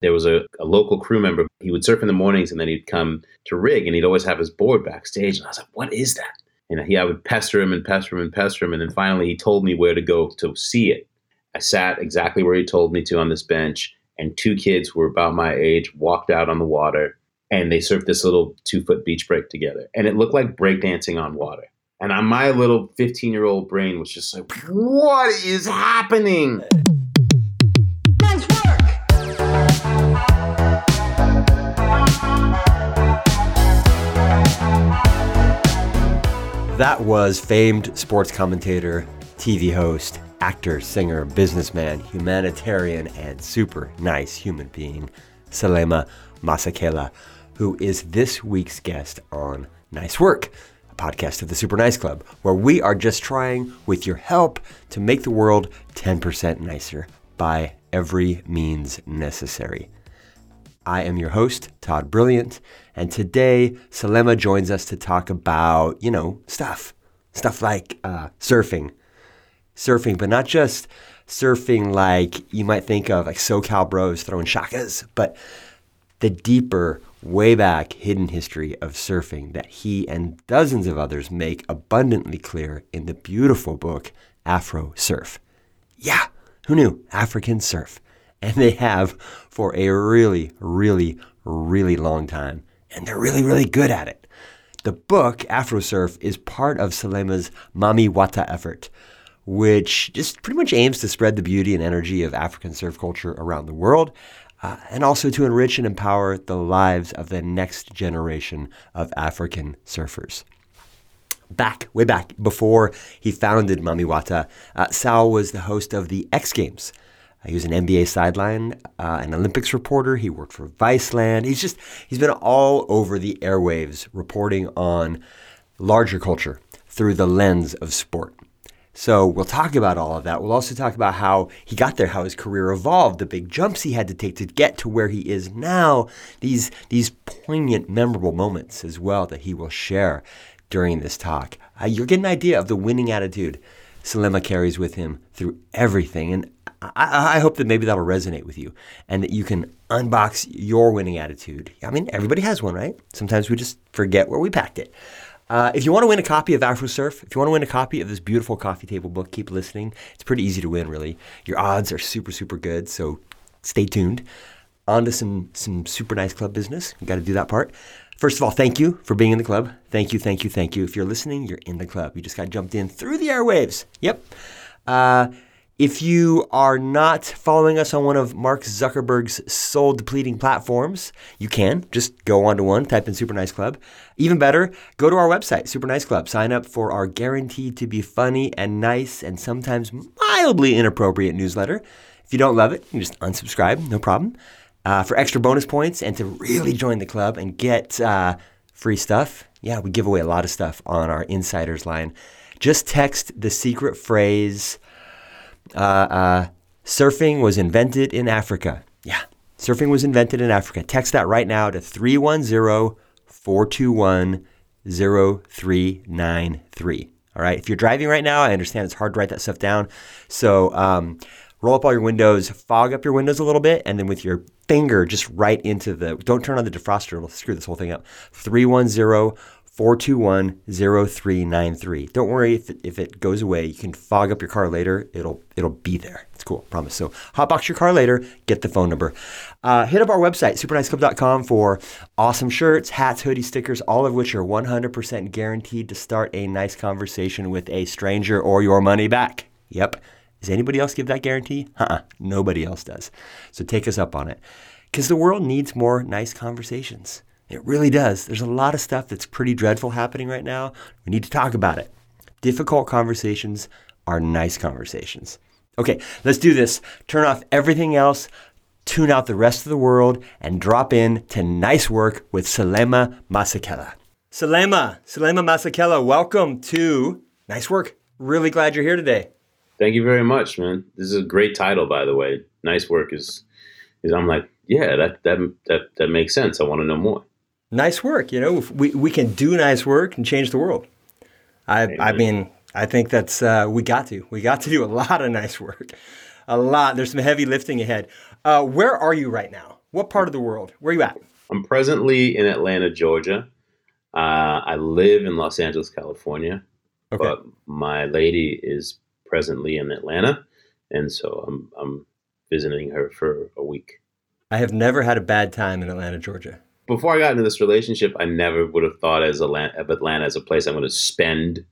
there was a, a, local crew member. He would surf in the mornings and then he'd come to rig and he'd always have his board backstage. And I was like, what is that? And he, I would pester him and pester him and pester him. And then finally he told me where to go to see it. I sat exactly where he told me to on this bench. And two kids were about my age walked out on the water and they surfed this little two foot beach break together. And it looked like breakdancing on water. And on my little 15 year old brain was just like, what is happening? That was famed sports commentator, TV host, actor, singer, businessman, humanitarian, and super nice human being, Selema Masekela, who is this week's guest on Nice Work, a podcast of the Super Nice Club, where we are just trying, with your help, to make the world 10% nicer by every means necessary. I am your host, Todd Brilliant, and today Selema joins us to talk about, you know, stuff. Stuff like uh, surfing. Surfing, but not just surfing like you might think of, like SoCal bros throwing shakas, but the deeper, way back hidden history of surfing that he and dozens of others make abundantly clear in the beautiful book Afro Surf. Yeah, who knew? African surf and they have for a really, really, really long time. And they're really, really good at it. The book, Afrosurf, is part of Selema's Mami Wata effort, which just pretty much aims to spread the beauty and energy of African surf culture around the world, uh, and also to enrich and empower the lives of the next generation of African surfers back, way back before he founded Mami Wata, uh, Sal was the host of the X Games, he was an NBA sideline, uh, an Olympics reporter. He worked for Viceland. He's just he's been all over the airwaves reporting on larger culture through the lens of sport. So we'll talk about all of that. We'll also talk about how he got there, how his career evolved, the big jumps he had to take to get to where he is now. These these poignant, memorable moments as well that he will share during this talk. Uh, you'll get an idea of the winning attitude Selema carries with him through everything. And I, I, hope that maybe that'll resonate with you and that you can unbox your winning attitude. I mean, everybody has one, right? Sometimes we just forget where we packed it. Uh, if you want to win a copy of AfroSurf, if you want to win a copy of this beautiful coffee table book, keep listening. It's pretty easy to win, really. Your odds are super, super good, so stay tuned. On to some, some super nice club business. You got to do that part. First of all, thank you for being in the club. Thank you, thank you, thank you. If you're listening, you're in the club. You just got jumped in through the airwaves. Yep. Uh, if you are not following us on one of Mark Zuckerberg's soul depleting platforms, you can just go onto one, type in Super Nice Club. Even better, go to our website, Super Nice Club. Sign up for our guaranteed to be funny and nice and sometimes mildly inappropriate newsletter. If you don't love it, you just unsubscribe, no problem. Uh, for extra bonus points and to really join the club and get uh, free stuff, yeah, we give away a lot of stuff on our insiders line. Just text the secret phrase uh, uh, surfing was invented in Africa. Yeah, surfing was invented in Africa. Text that right now to 310 421 0393. All right. If you're driving right now, I understand it's hard to write that stuff down. So um, roll up all your windows, fog up your windows a little bit, and then with your finger just right into the, don't turn on the defroster, it'll screw this whole thing up. 310 421 0393. Don't worry if it, if it goes away. You can fog up your car later. It'll it'll be there. It's cool, promise. So hotbox your car later, get the phone number. Uh, hit up our website, superniceclub.com for awesome shirts, hats, hoodies, stickers, all of which are 100% guaranteed to start a nice conversation with a stranger or your money back. Yep. Does anybody else give that guarantee? Uh-uh. Nobody else does. So take us up on it. Because the world needs more nice conversations. It really does. There's a lot of stuff that's pretty dreadful happening right now. We need to talk about it. Difficult conversations are nice conversations. Okay, let's do this. Turn off everything else, tune out the rest of the world, and drop in to nice work with Selema Masekela. Selema, Selema Masekela, welcome to Nice Work. Really glad you're here today. Thank you very much, man. This is a great title, by the way. Nice Work is, is I'm like, yeah, that that that that makes sense. I want to know more nice work. You know, we, we can do nice work and change the world. I, I mean, I think that's, uh, we got to. We got to do a lot of nice work. A lot. There's some heavy lifting ahead. Uh, where are you right now? What part of the world? Where are you at? I'm presently in Atlanta, Georgia. Uh, I live in Los Angeles, California, okay. but my lady is presently in Atlanta, and so I'm I'm visiting her for a week. I have never had a bad time in Atlanta, Georgia. Before I got into this relationship, I never would have thought as Atlanta, of Atlanta as a place I'm going to spend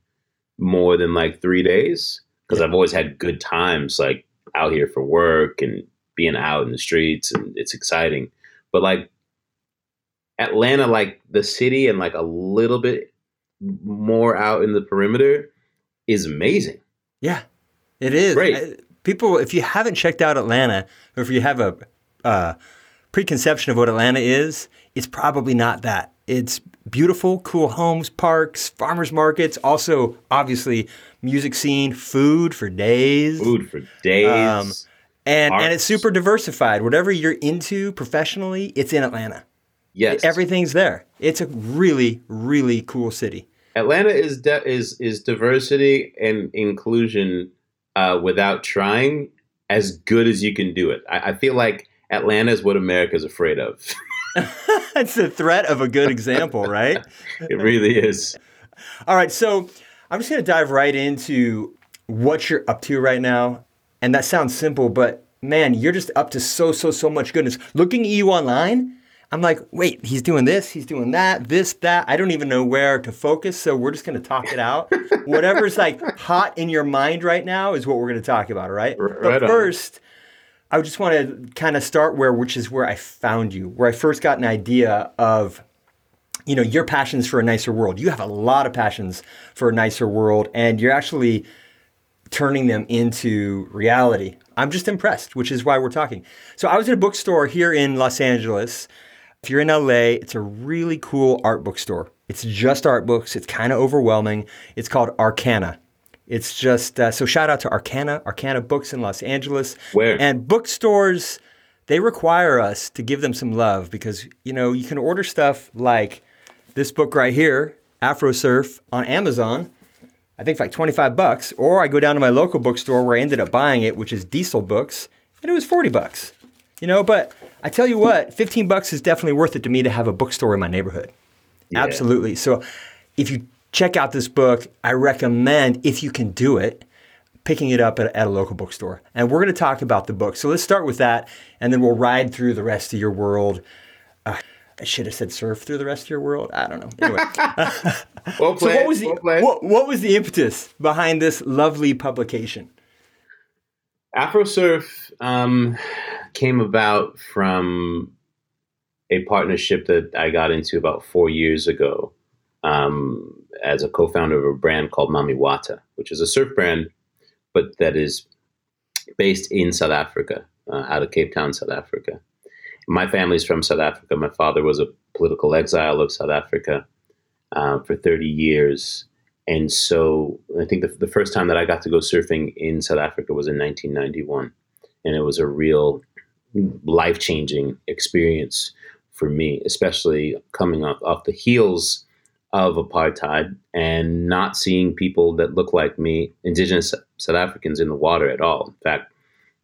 more than like three days because yeah. I've always had good times like out here for work and being out in the streets and it's exciting. But like Atlanta, like the city and like a little bit more out in the perimeter is amazing. Yeah, it is. Great. People, if you haven't checked out Atlanta, or if you have a uh, preconception of what Atlanta is, it's probably not that. It's beautiful, cool homes, parks, farmers markets, also obviously music scene, food for days. Food for days. Um, and and it's super diversified. Whatever you're into professionally, it's in Atlanta. Yes, everything's there. It's a really really cool city. Atlanta is de- is is diversity and inclusion uh, without trying as good as you can do it. I, I feel like Atlanta is what America's afraid of. it's the threat of a good example, right? it really is. All right, so I'm just going to dive right into what you're up to right now. And that sounds simple, but man, you're just up to so, so, so much goodness. Looking at you online, I'm like, wait, he's doing this, he's doing that, this, that. I don't even know where to focus. So we're just going to talk it out. Whatever's like hot in your mind right now is what we're going to talk about, right? right but first, I just want to kind of start where, which is where I found you, where I first got an idea of, you know, your passions for a nicer world. You have a lot of passions for a nicer world, and you're actually turning them into reality. I'm just impressed, which is why we're talking. So I was in a bookstore here in Los Angeles. If you're in LA, it's a really cool art bookstore. It's just art books. It's kind of overwhelming. It's called Arcana. It's just uh, so shout out to Arcana, Arcana Books in Los Angeles. Where? And bookstores, they require us to give them some love because, you know, you can order stuff like this book right here, Afro Surf, on Amazon. I think for like 25 bucks. Or I go down to my local bookstore where I ended up buying it, which is Diesel Books, and it was 40 bucks. You know, but I tell you what, 15 bucks is definitely worth it to me to have a bookstore in my neighborhood. Yeah. Absolutely. So if you check out this book. I recommend, if you can do it, picking it up at, at a local bookstore. And we're going to talk about the book. So let's start with that, and then we'll ride through the rest of your world. Uh, I should have said surf through the rest of your world. I don't know. Anyway, well played, so what was the well what, what, was the impetus behind this lovely publication? AfroSurf um, came about from a partnership that I got into about four years ago um, as a co-founder of a brand called Mami Wata, which is a surf brand, but that is based in South Africa, uh, out of Cape Town, South Africa. My family's from South Africa. My father was a political exile of South Africa uh, for 30 years. And so I think the, the first time that I got to go surfing in South Africa was in 1991. And it was a real life changing experience for me, especially coming off, off the heels of apartheid and not seeing people that look like me, indigenous South Africans, in the water at all. In fact,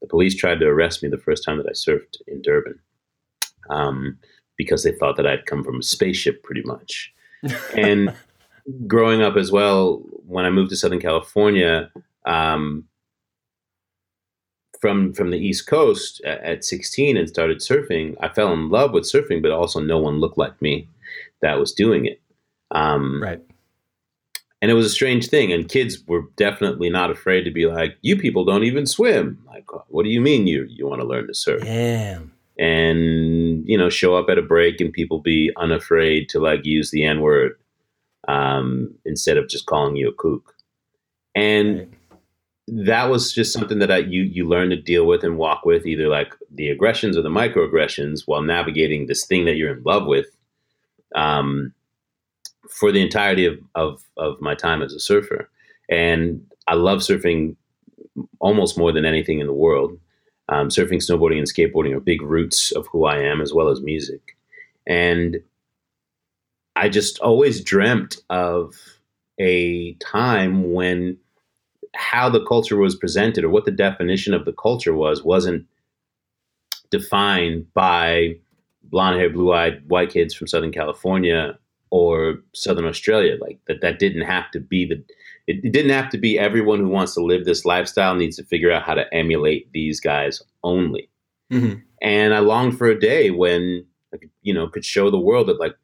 the police tried to arrest me the first time that I surfed in Durban um, because they thought that I'd come from a spaceship pretty much. and growing up as well, when I moved to Southern California, um, from from the East Coast at 16 and started surfing, I fell in love with surfing, but also no one looked like me that was doing it. Um, right. And it was a strange thing. And kids were definitely not afraid to be like, you people don't even swim. Like, what do you mean you, you want to learn to surf? Damn. And, you know, show up at a break and people be unafraid to like use the N word um, instead of just calling you a kook. And right. that was just something that I, you, you learn to deal with and walk with, either like the aggressions or the microaggressions while navigating this thing that you're in love with. Um, for the entirety of, of, of my time as a surfer. And I love surfing almost more than anything in the world. Um, surfing, snowboarding, and skateboarding are big roots of who I am, as well as music. And I just always dreamt of a time when how the culture was presented or what the definition of the culture was wasn't defined by blonde hair, blue eyed white kids from Southern California or Southern Australia. Like that, that didn't have to be the, it, it didn't have to be everyone who wants to live this lifestyle needs to figure out how to emulate these guys only. Mm-hmm. And I longed for a day when, I could, you know, could show the world that like,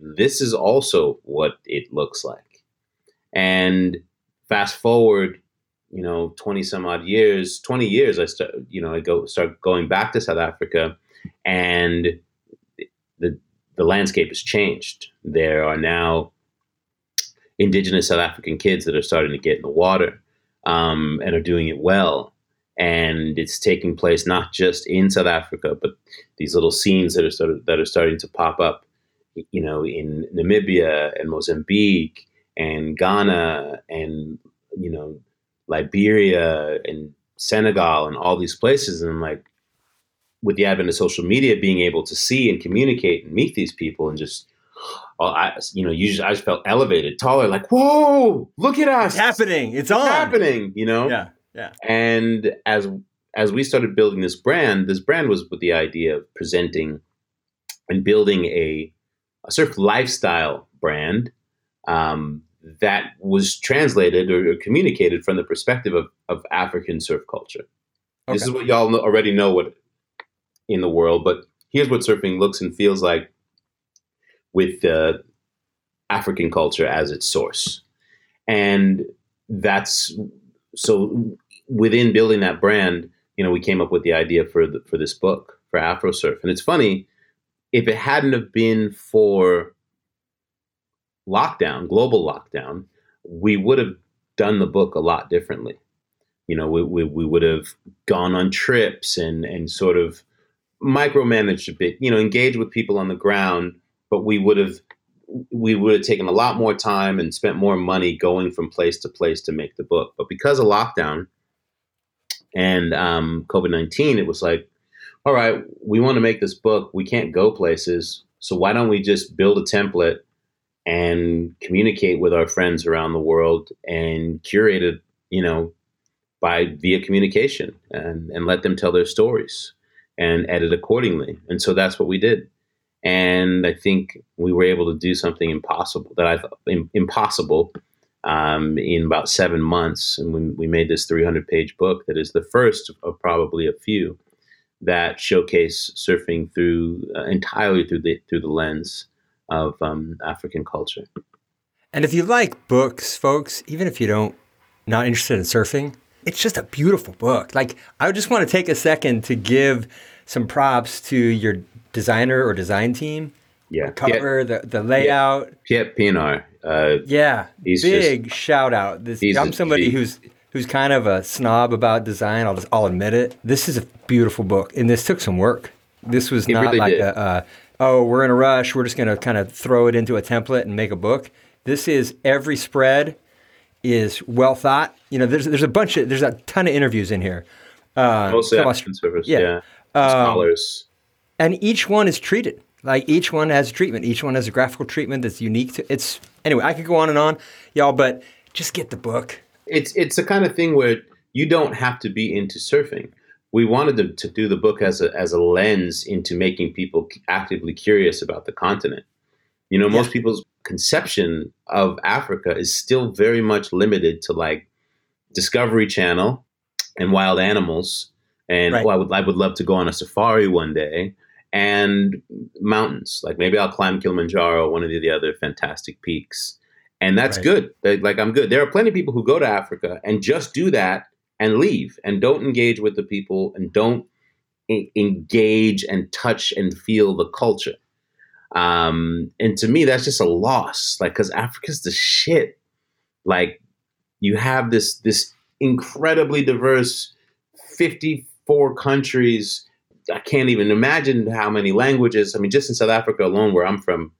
this is also what it looks like. And fast forward, you know, 20 some odd years, 20 years, I start, you know, I go start going back to South Africa and the, landscape has changed. There are now indigenous South African kids that are starting to get in the water um, and are doing it well. And it's taking place not just in South Africa, but these little scenes that are sort of, that are starting to pop up, you know, in Namibia and Mozambique and Ghana and you know Liberia and Senegal and all these places. And I'm like, with the advent of social media, being able to see and communicate and meet these people and just, oh, I, you know, usually I just felt elevated, taller, like, whoa, look at us. It's happening. It's, on. happening, you know? Yeah. Yeah. And as, as we started building this brand, this brand was with the idea of presenting and building a, a surf lifestyle brand um, that was translated or, or, communicated from the perspective of, of African surf culture. Okay. This is what y'all know, already know what in the world, but here's what surfing looks and feels like with uh, African culture as its source. And that's so within building that brand, you know, we came up with the idea for the, for this book for Afro Surf. And it's funny, if it hadn't have been for lockdown, global lockdown, we would have done the book a lot differently. You know, we, we, we would have gone on trips and, and sort of micromanaged a bit, you know, engaged with people on the ground, but we would have we would have taken a lot more time and spent more money going from place to place to make the book. But because of lockdown and um, COVID nineteen, it was like, all right, we want to make this book. We can't go places, so why don't we just build a template and communicate with our friends around the world and curate it, you know, by via communication and, and let them tell their stories and edit accordingly. And so that's what we did. And I think we were able to do something impossible that I thought impossible um, in about seven months. And we, we made this 300 page book that is the first of probably a few that showcase surfing through uh, entirely through the through the lens of um, African culture. And if you like books, folks, even if you don't not interested in surfing, it's just a beautiful book. Like I just want to take a second to give some props to your designer or design team. Yeah, the cover, the the layout. Piet Pienaar. Uh, yeah, big just, shout out. This I'm somebody who's who's kind of a snob about design. I'll just I'll admit it. This is a beautiful book, and this took some work. This was not really like did. a, a oh, we're in a rush. We're just going to kind of throw it into a template and make a book. This is every spread is well thought. You know, there's there's a bunch of there's a ton of interviews in here. Uh, Mostly African service, yeah, yeah. Um, scholars, and each one is treated like each one has a treatment. Each one has a graphical treatment that's unique to it's. Anyway, I could go on and on, y'all, but just get the book. It's it's the kind of thing where you don't have to be into surfing we wanted to, to do the book as a, as a lens into making people actively curious about the continent. You know, yeah. most people's conception of Africa is still very much limited to like Discovery Channel and wild animals. And right. oh, I would I would love to go on a safari one day and mountains. Like maybe I'll climb Kilimanjaro, one of the, the other fantastic peaks. And that's right. good. Like I'm good. There are plenty of people who go to Africa and just do that and leave and don't engage with the people and don't engage and touch and feel the culture. Um, and to me, that's just a loss. Like, because Africa's the shit. Like, you have this this incredibly diverse 54 countries. I can't even imagine how many languages. I mean, just in South Africa alone, where I'm from,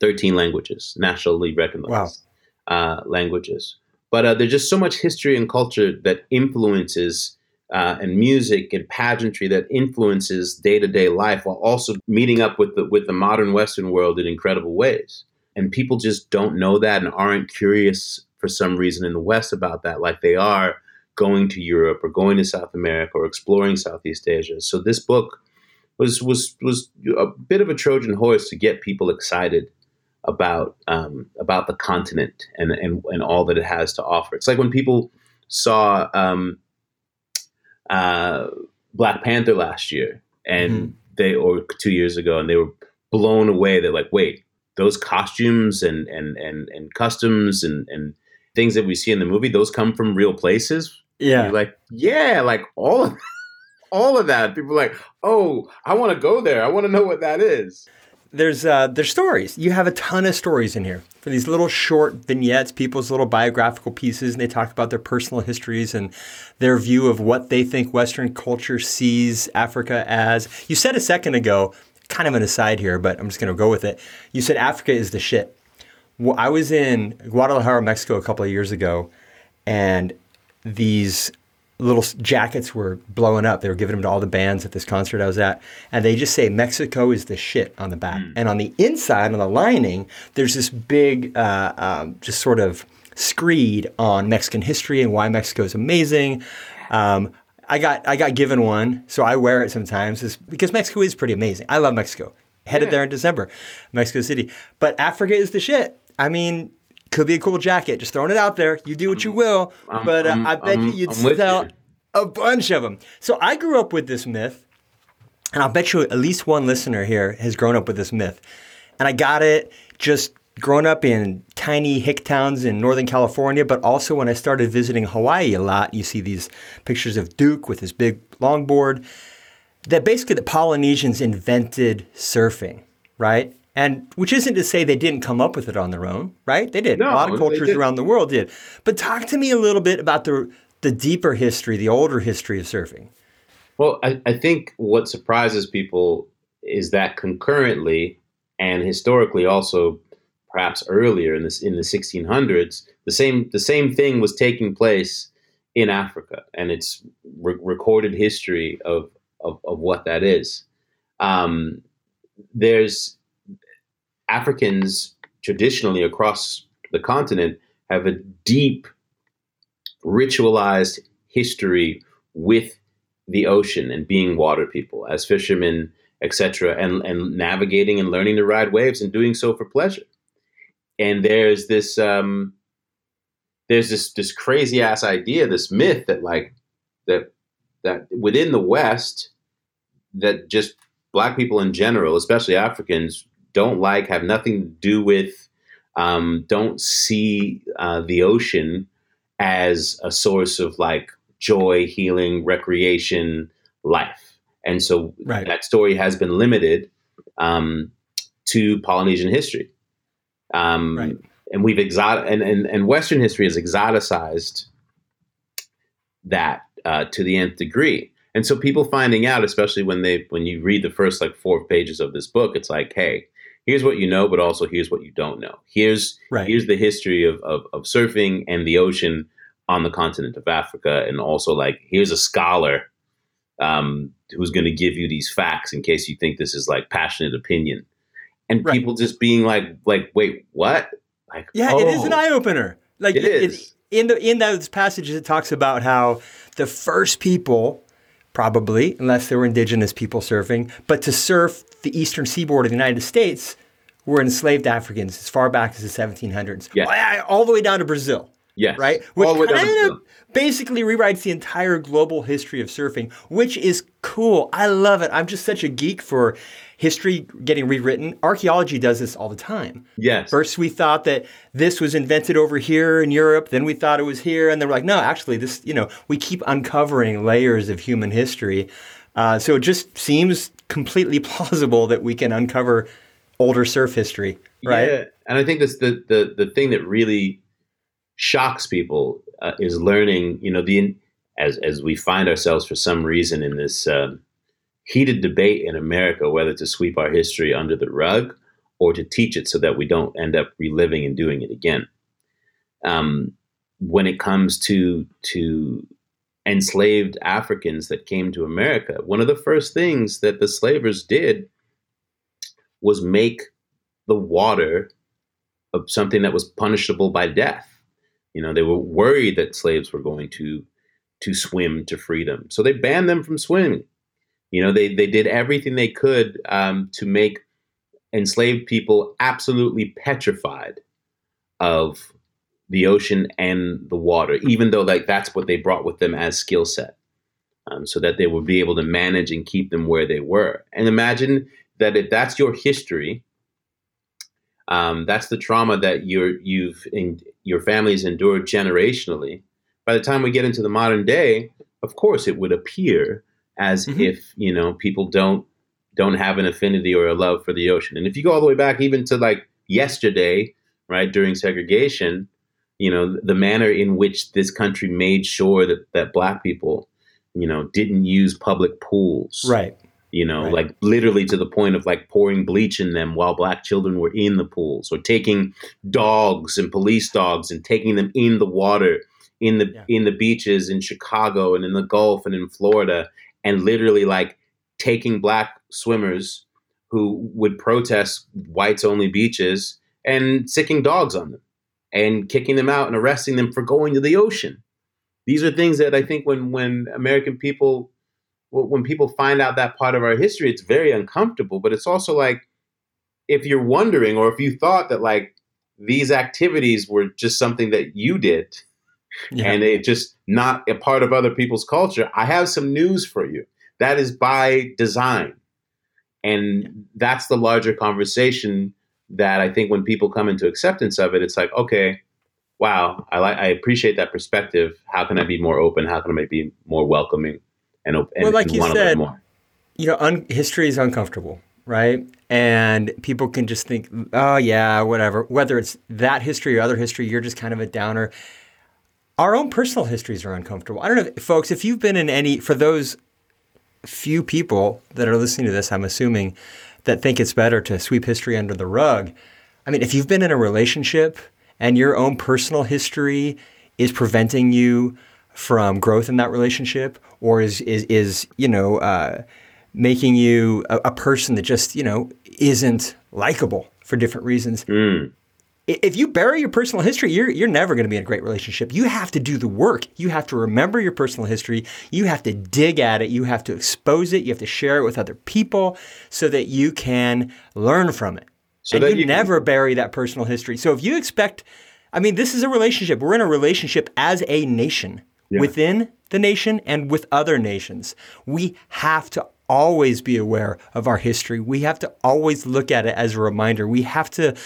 13 languages, nationally recognized wow. uh, languages. But uh, there's just so much history and culture that influences uh, and music and pageantry that influences day to day life while also meeting up with the with the modern Western world in incredible ways. And people just don't know that and aren't curious for some reason in the West about that, like they are going to Europe or going to South America or exploring Southeast Asia. So this book was was was a bit of a Trojan horse to get people excited about um, about the continent and, and and all that it has to offer. It's like when people saw um, uh, Black Panther last year and mm-hmm. they or two years ago, and they were blown away. They're like, wait, those costumes and and and and customs and and things that we see in the movie, those come from real places. Yeah, like yeah, like all of all of that. People are like, oh, I want to go there. I want to know what that is there's uh, there's stories. You have a ton of stories in here for these little short vignettes, people's little biographical pieces, and they talk about their personal histories and their view of what they think Western culture sees Africa as. You said a second ago, kind of an aside here, but I'm just going to go with it. You said Africa is the shit. Well, I was in Guadalajara, Mexico, a couple of years ago, and these little jackets were blowing up. They were giving them to all the bands at this concert I was at, and they just say Mexico is the shit on the back. Mm. And on the inside, on the lining, there's this big, uh, um, just sort of screed on Mexican history and why Mexico is amazing. Um, I got I got given one, so I wear it sometimes because Mexico is pretty amazing. I love Mexico. Headed yeah. there in December, Mexico City. But Africa is the shit. I mean, could be a cool jacket. Just throwing it out there. You do what you will. I'm, but uh, i bet I'm, you you'd sell you. a bunch of them. So I grew up with this myth, and I'll bet you at least one listener here has grown up with this myth. And I got it just growing up in tiny hick towns in Northern California, but also when I started visiting Hawaii a lot, you see these pictures of Duke with his big longboard. That basically the Polynesians invented surfing, right? And which isn't to say they didn't come up with it on their own, right? They did. No, a lot of cultures around the world did. But talk to me a little bit about the the deeper history, the older history of surfing. Well, I, I think what surprises people is that concurrently and historically also perhaps earlier in this in the 1600s the same the same thing was taking place in Africa and it's re- recorded history of, of, of what that is um, there's Africans traditionally across the continent have a deep ritualized history with the ocean and being water people as fishermen etc and and navigating and learning to ride waves and doing so for pleasure. And there's this um there's this this crazy ass idea this myth that like that that within the west that just black people in general especially africans don't like, have nothing to do with, um, don't see uh, the ocean as a source of like joy, healing, recreation, life. And so right. that story has been limited um, to Polynesian history. Um, right. And we've exotic and, and, and Western history has exoticized that uh, to the nth degree. And so people finding out, especially when they when you read the first like four pages of this book, it's like, hey, here's what you know, but also here's what you don't know. Here's right. here's the history of, of, of surfing and the ocean on the continent of Africa, and also like here's a scholar um, who's going to give you these facts in case you think this is like passionate opinion, and right. people just being like like wait what like yeah, oh, it is an oh. eye opener. Like it, it is. It, in the in those passages, it talks about how the first people probably, unless there were indigenous people surfing. But to surf the eastern seaboard of the United States were enslaved Africans as far back as the 1700s, yes. all the way down to Brazil. Yes. Right? Which kind of basically rewrites the entire global history of surfing, which is cool. I love it. I'm just such a geek for history getting rewritten. Archaeology does this all the time. Yes. First, we thought that this was invented over here in Europe. Then we thought it was here, and they're like, no, actually, this. You know, we keep uncovering layers of human history. Uh, so it just seems completely plausible that we can uncover older surf history, right? Yeah, and I think that's the the the thing that really shocks people uh, is learning. You know, the as as we find ourselves for some reason in this. Uh, heated debate in America whether to sweep our history under the rug or to teach it so that we don't end up reliving and doing it again. Um, when it comes to to enslaved Africans that came to America, one of the first things that the slavers did was make the water of something that was punishable by death. You know, they were worried that slaves were going to to swim to freedom, so they banned them from swimming. You know, they they did everything they could um, to make enslaved people absolutely petrified of the ocean and the water, even though like that's what they brought with them as skill set, um, so that they would be able to manage and keep them where they were. And imagine that if that's your history, um, that's the trauma that you're you've in, your family's endured generationally. By the time we get into the modern day, of course, it would appear as mm-hmm. if you know people don't don't have an affinity or a love for the ocean. And if you go all the way back even to like yesterday, right during segregation, you know the manner in which this country made sure that that black people, you know, didn't use public pools, right you know, right. like literally to the point of like pouring bleach in them while black children were in the pools, or taking dogs and police dogs and taking them in the water in the yeah. in the beaches in Chicago and in the Gulf and in Florida, and literally like taking black swimmers who would protest whites only beaches and sicking dogs on them and kicking them out and arresting them for going to the ocean. These are things that I think when when American people when people find out that part of our history, it's very uncomfortable. But it's also like, if you're wondering, or if you thought that like these activities were just something that you did, yeah. and it just not a part of other people's culture, I have some news for you. That is by design, and that's the larger conversation that I think when people come into acceptance of it, it's like, okay, wow, I like, I appreciate that perspective. How can I be more open? How can I be more welcoming? And, and well, like and you said, you know, un- history is uncomfortable, right? And people can just think, oh yeah, whatever. Whether it's that history or other history, you're just kind of a downer. Our own personal histories are uncomfortable. I don't know, if, folks, if you've been in any for those few people that are listening to this, I'm assuming that think it's better to sweep history under the rug. I mean, if you've been in a relationship and your own personal history is preventing you from growth in that relationship, or is is is you know uh, making you a, a, person that just you know isn't likable for different reasons. Mm. If you bury your personal history, you're you're never going to be in a great relationship. You have to do the work. You have to remember your personal history. You have to dig at it. You have to expose it. You have to share it with other people so that you can learn from it. So and you, you never can... bury that personal history. So if you expect, I mean, this is a relationship. We're in a relationship as a nation yeah. within the nation and with other nations. We have to always be aware of our history. We have to always look at it as a reminder. We have to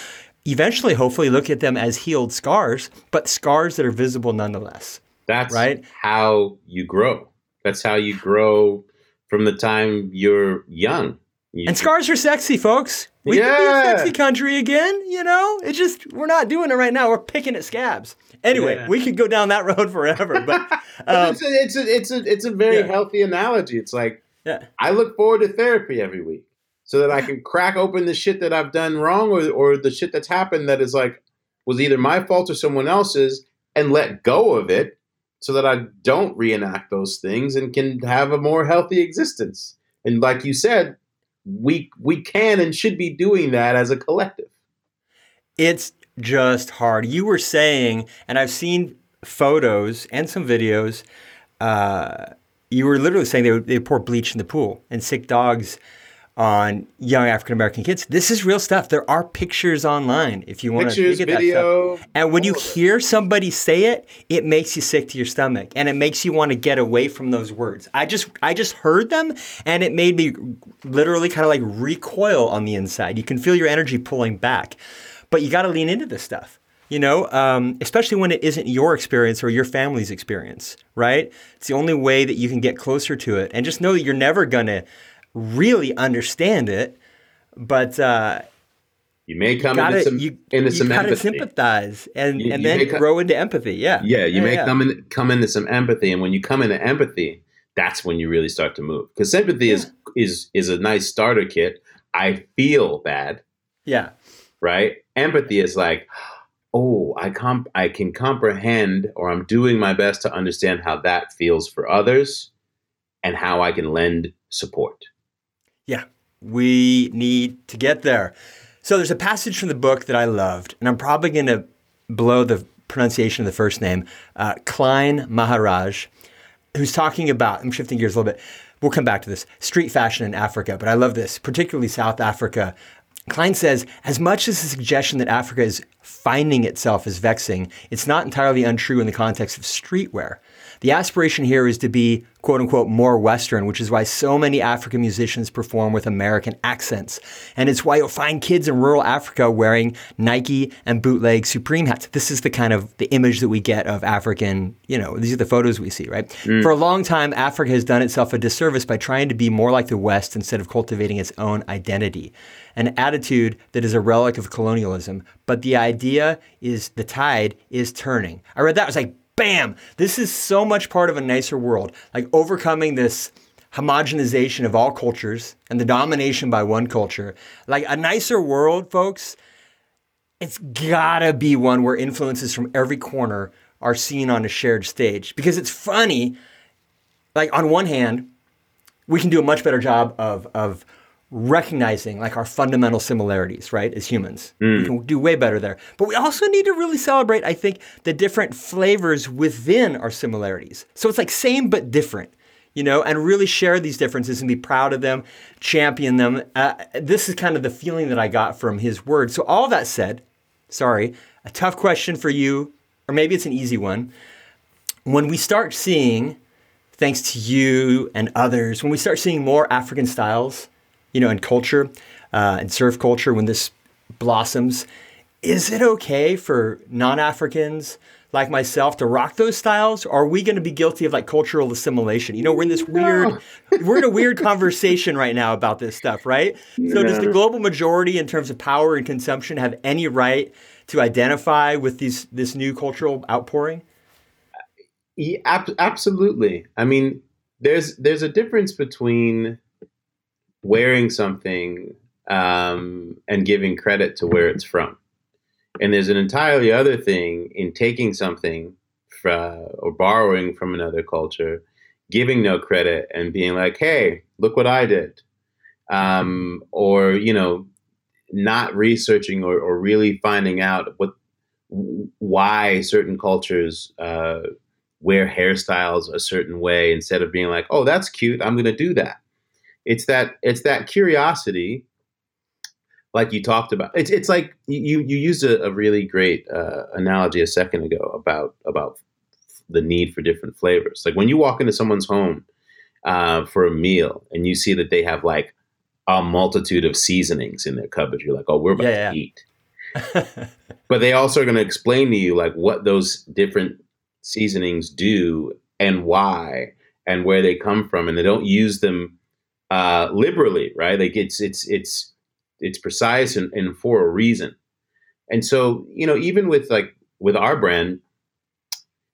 eventually, hopefully, look at them as healed scars, but scars that are visible nonetheless. That's right. How you grow. That's how you grow from the time you're young. You, and scars are sexy, folks. We yeah. can be a sexy country again. You know, it's just we're not doing it right now. We're picking at scabs. Anyway, yeah. we could go down that road forever, but, um, it's, a, it's a it's a it's a very yeah. healthy analogy. It's like yeah. I look forward to therapy every week so that I can crack open the shit that I've done wrong or or the shit that's happened that is like was either my fault or someone else's and let go of it so that I don't reenact those things and can have a more healthy existence. And like you said, we we can and should be doing that as a collective. It's just hard. You were saying, and I've seen photos and some videos. Uh, you were literally saying they would, they pour bleach in the pool and sick dogs on young African American kids. This is real stuff. There are pictures online if you want to at video, that stuff. And when you hear somebody say it, it makes you sick to your stomach and it makes you want to get away from those words. I just I just heard them and it made me literally kind of like recoil on the inside. You can feel your energy pulling back. But you got to lean into this stuff, you know, um, especially when it isn't your experience or your family's experience, right? It's the only way that you can get closer to it. And just know that you're never going to really understand it, but uh, you may come gotta, into some, you, into some you empathy. sympathize and, you, and you then grow into empathy. Yeah. Yeah. You yeah, may yeah. come in, come into some empathy. And when you come into empathy, that's when you really start to move. Because sympathy yeah. is, is, is a nice starter kit. I feel bad. Yeah. Right empathy is like, oh, I comp- I can comprehend or I'm doing my best to understand how that feels for others and how I can lend support. Yeah, we need to get there. So there's a passage from the book that I loved, and I'm probably going to blow the pronunciation of the first name, uh, Klein Maharaj, who's talking about, I'm shifting gears a little bit, we'll come back to this street fashion in Africa, but I love this, particularly South Africa. Klein says, as much as the suggestion that Africa is finding itself is vexing, it's not entirely untrue in the context of streetwear. The aspiration here is to be quote unquote more Western, which is why so many African musicians perform with American accents. And it's why you'll find kids in rural Africa wearing Nike and bootleg Supreme hats. This is the kind of the image that we get of African, you know, these are the photos we see, right? Mm. For a long time, Africa has done itself a disservice by trying to be more like the West instead of cultivating its own identity. An attitude that is a relic of colonialism. But the idea is the tide is turning. I read that, I was like, bam, this is so much part of a nicer world. Like overcoming this homogenization of all cultures and the domination by one culture. Like a nicer world, folks, it's gotta be one where influences from every corner are seen on a shared stage. Because it's funny, like on one hand, we can do a much better job of, of recognizing like our fundamental similarities, right, as humans. Mm. We can do way better there. But we also need to really celebrate, I think, the different flavors within our similarities. So it's like same but different, you know, and really share these differences and be proud of them, champion them. Uh, this is kind of the feeling that I got from his words. So, all that said, sorry, a tough question for you, or maybe it's an easy one. When we start seeing, thanks to you and others, when we start seeing more African styles, you know, in culture uh, and surf culture when this blossoms, is it okay for non-Africans like myself to rock those styles? Or are we going to be guilty of like cultural assimilation? You know, we're in this weird, we're in a weird conversation right now about this stuff, right? So does the global majority in terms of power and consumption have any right to identify with these this new cultural outpouring? Yeah, ab- absolutely. I mean, there's there's a difference between wearing something um, and giving credit to where it's from. And there's an entirely other thing in taking something fra- or borrowing from another culture, giving no credit and being like, hey, look what I did. Um, or, you know, not researching or, or, really finding out what why certain cultures uh, wear hairstyles a certain way instead of being like, oh, that's cute, I'm going to do that. It's that it's that curiosity, like you talked about. It's it's like you you used a, a really great uh, analogy a second ago about about the need for different flavors. Like when you walk into someone's home uh, for a meal and you see that they have like a multitude of seasonings in their cupboard, you're like, oh, we're about yeah, to yeah. eat. but they also are going to explain to you like what those different seasonings do and why and where they come from, and they don't use them uh, liberally, right? Like it's it's it's it's precise and, and for a reason. And so, you know, even with like with our brand,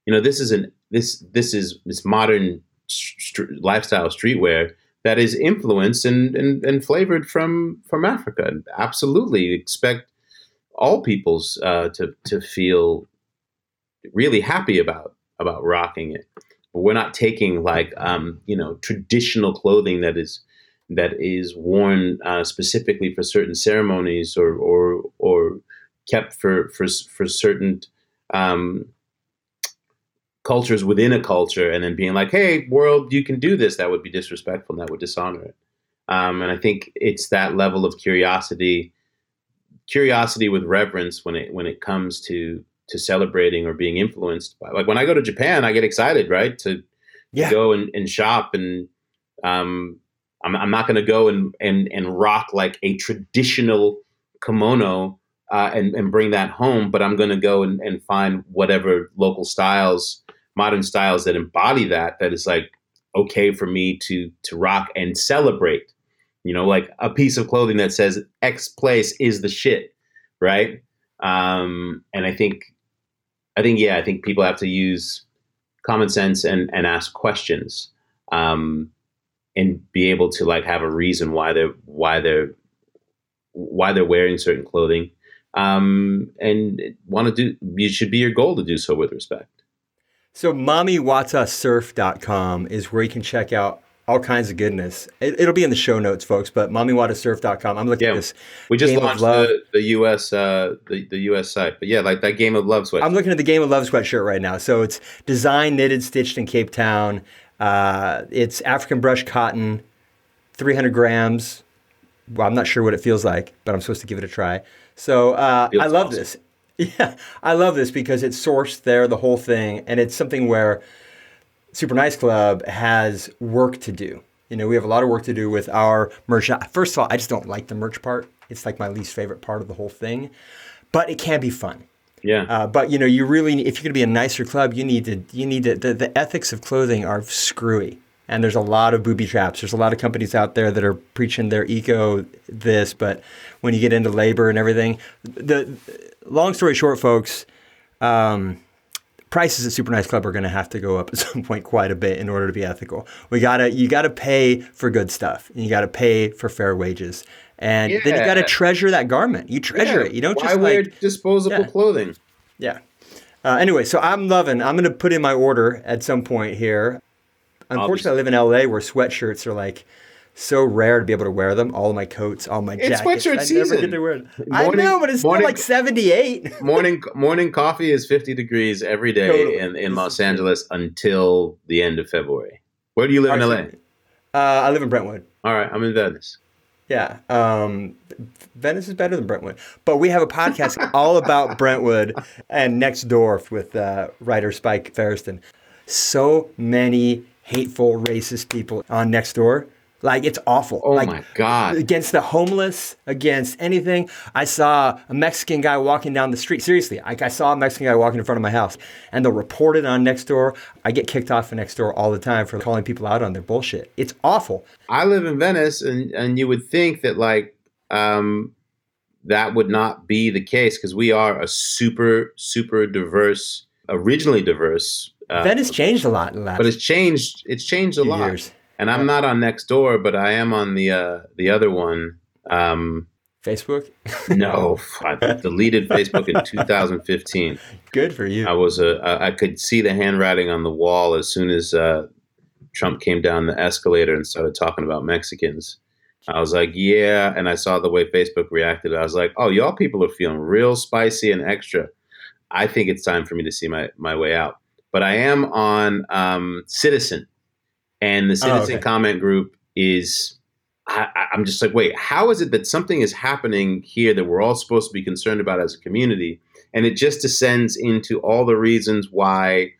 you know, this is an this this is this modern st- lifestyle streetwear that is influenced and, and and flavored from from Africa. Absolutely, expect all peoples uh, to to feel really happy about about rocking it but we're not taking like um, you know traditional clothing that is that is worn uh, specifically for certain ceremonies or or or kept for for for certain um, cultures within a culture, and then being like, "Hey, world, you can do this." That would be disrespectful. and That would dishonor it. Um, and I think it's that level of curiosity, curiosity with reverence when it when it comes to to celebrating or being influenced by. Like when I go to Japan, I get excited, right? To, yeah. go and, and shop and um, I'm, I'm not going to go and, and and rock like a traditional kimono uh, and and bring that home, but I'm going to go and, and find whatever local styles, modern styles that embody that. That is like okay for me to to rock and celebrate. You know, like a piece of clothing that says X place is the shit, right? Um, and I think I think yeah, I think people have to use common sense and and ask questions, um, and be able to like have a reason why they're why they're why they're wearing certain clothing, um, and want to do. it should be your goal to do so with respect. So, mamiwatasurf.com is where you can check out all kinds of goodness. It, will be in the show notes, folks. But mamiwatasurf.com. I'm looking yeah, at this. We just launched the, the US uh, the, the US site. But yeah, like that Game of Love sweatshirt. I'm looking at the Game of Love sweatshirt right now. So it's designed, knitted, stitched in Cape Town. Uh, it's African brush cotton, 300 grams. Well, I'm not sure what it feels like, but I'm supposed to give it a try. So uh, I love awesome. this. Yeah, I love this because it's sourced there, the whole thing, and it's something where Super Nice Club has work to do. You know, we have a lot of work to do with our merch. First of all, I just don't like the merch part. It's like my least favorite part of the whole thing, but it can be fun. Yeah. Uh, but you know, you really, if you're going to be a nicer club, you need to, you need to. The, the ethics of clothing are screwy, and there's a lot of booby traps. There's a lot of companies out there that are preaching their eco this, but when you get into labor and everything, the long story short, folks. Um, prices at Super Nice Club are going to have to go up at some point quite a bit in order to be ethical. We gotta you gotta pay for good stuff. And you gotta pay for fair wages, and yeah. then you gotta treasure that garment. You treasure yeah. it. You don't Why just wear like disposable yeah. clothing. Yeah. Uh, anyway, so I'm loving. I'm going to put in my order at some point here. Unfortunately, I live in LA where sweatshirts are like so rare to be able to wear them. All my coats, all my jackets. It's sweatshirt I season. Never get to wear it. Morning, I know, but it's morning, like 78. morning morning coffee is 50 degrees every day totally. in, in Los Angeles until the end of February. Where do you live in LA? Uh, I live in Brentwood. All right, I'm in Venice. Yeah. Um, Venice is better than Brentwood. But we have a podcast all about Brentwood and next door with uh, writer Spike Feresten. So many hateful, racist people on next door like it's awful. Oh like, my god! Against the homeless, against anything. I saw a Mexican guy walking down the street. Seriously, like I saw a Mexican guy walking in front of my house, and they'll report it on Nextdoor. I get kicked off of Nextdoor all the time for calling people out on their bullshit. It's awful. I live in Venice, and and you would think that like um, that would not be the case because we are a super super diverse, originally diverse. Uh, Venice changed a lot in the last, but it's changed. It's changed a lot. Years. And I'm not on Nextdoor, but I am on the uh, the other one. Um, Facebook? no, I deleted Facebook in 2015. Good for you. I was a I could see the handwriting on the wall as soon as uh, Trump came down the escalator and started talking about Mexicans. I was like, yeah, and I saw the way Facebook reacted. I was like, oh, y'all people are feeling real spicy and extra. I think it's time for me to see my my way out. But I am on um, Citizen, and the citizen oh, okay. comment group is I, am just like, wait, how is it that something is happening here that we're all supposed to be concerned about as a community? And it just descends into all the reasons why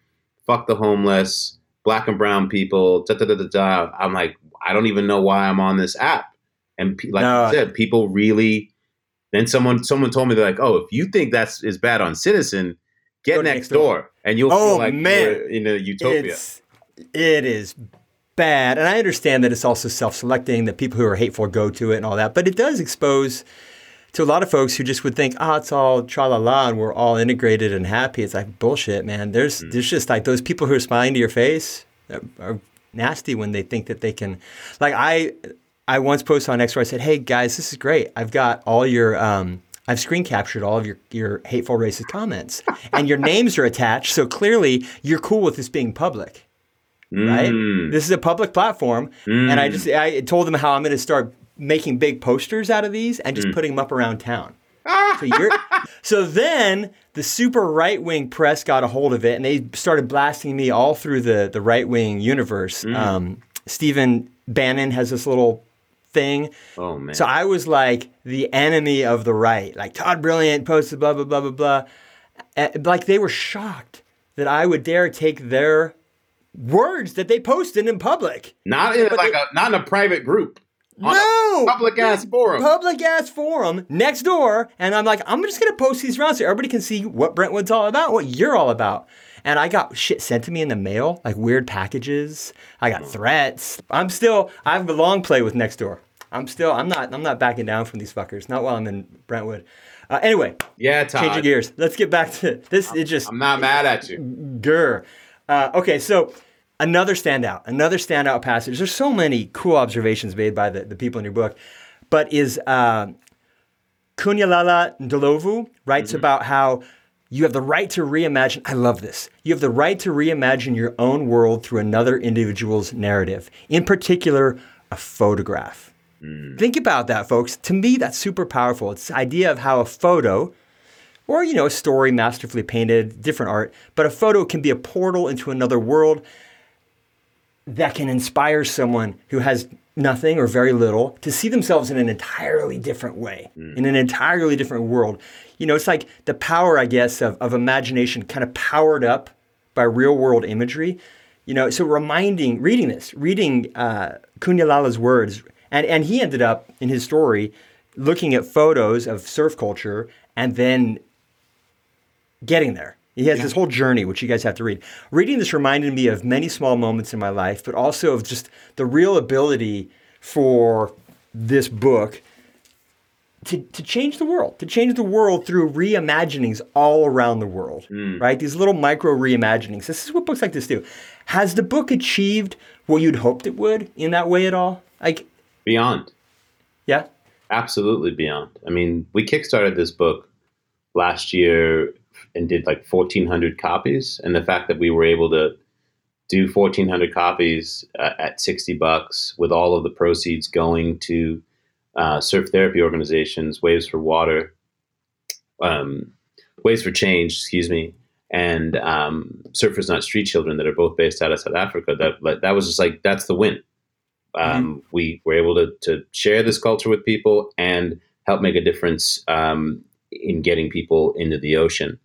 fuck the homeless, black and brown people, da da da da da. I'm like, I don't even know why I'm on this app. And like no. I said, people really. Then someone someone told me they're like, oh, if you think that's is bad on Citizen, get next, next door. door. and you'll oh, feel like man. in a utopia. It's, it is bad. And I understand that it's also self selecting, that people who are hateful go to it and all that. But it does expose to a lot of folks who just would think, oh, it's all tra la la and we're all integrated and happy. It's like bullshit, man. There's, mm. there's just like those people who are smiling to your face are, are nasty when they think that they can. Like, I. I once posted on Nextdoor, I said, hey guys, this is great. I've got all your, um, I've screen captured all of your, your hateful racist comments and your names are attached. So clearly you're cool with this being public right? Mm. This is a public platform, mm. and I just I told them how I'm going to start making big posters out of these and just mm. putting them up around town. so, so, then the super right wing press got a hold of it, and they started blasting me all through the the right wing universe. Mm. Um, Stephen Bannon has this little thing. Oh man! So I was like the enemy of the right. Like Todd Brilliant posted blah blah blah blah blah. like they were shocked that I would dare take their words that they posted in public. Not in like they, a not in a private group. No, public ass forum. Public ass forum next door, and I'm like, I'm just gonna post these around so everybody can see what Brentwood's all about, what you're all about. And I got shit sent to me in the mail, like weird packages. I got threats. I'm still, I have a long play with Nextdoor. I'm still, I'm not, I'm not backing down from these fuckers. Not while I'm in Brentwood. Uh, anyway, yeah, Todd. changing gears. Let's get back to this. It just, I'm not mad at you. Grr. Uh, okay, so another standout, another standout passage. There's so many cool observations made by the, the people in your book, but is uh, Kunyalala Ndlovu writes mm-hmm. about how you have the right to reimagine. I love this. You have the right to reimagine your own world through another individual's narrative, in particular, a photograph. Mm. Think about that, folks. To me, that's super powerful. It's the idea of how a photo or you know a story masterfully painted different art but a photo can be a portal into another world that can inspire someone who has nothing or very little to see themselves in an entirely different way, mm. in an entirely different world. You know, it's like the power, I guess, of, of imagination kind of powered up by real world imagery. You know, so reminding, reading this, reading uh, Kunyalala's words, and, and he ended up in his story looking at photos of surf culture and then getting there. He has yeah. this whole journey, which you guys have to read. Reading this reminded me of many small moments in my life, but also of just the real ability for this book to, to change the world, to change the world through reimaginings all around the world, mm. right? These little micro reimaginings. This is what books like this do. Has the book achieved what you'd hoped it would in that way at all? Like beyond. Yeah. Absolutely beyond. I mean, we kickstarted this book last year and did like 1,400 copies, and the fact that we were able to do 1,400 copies uh, at 60 bucks with all of the proceeds going to uh, surf therapy organizations, Waves for Water, um, Waves for Change, excuse me, and um, Surfers Not Street Children that are both based out of South Africa. That that was just like that's the win. Um, mm-hmm. We were able to to share this culture with people and help make a difference um, in getting people into the ocean.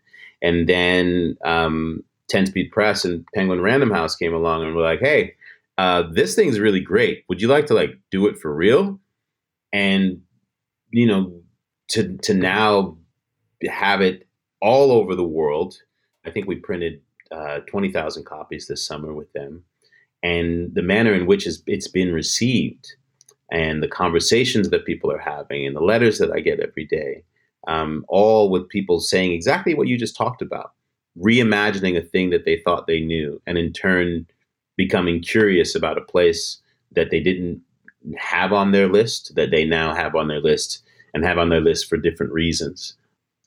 And then um, 10 Speed Press and Penguin Random House came along and were like, hey, uh, this thing's really great. Would you like to like do it for real? And you know, to to now have it all over the world. I think we printed uh, twenty thousand copies this summer with them, and the manner in which it's been received, and the conversations that people are having, and the letters that I get every day, um, all with people saying exactly what you just talked about, reimagining a thing that they thought they knew, and in turn becoming curious about a place that they didn't have on their list, that they now have on their list, and have on their list for different reasons,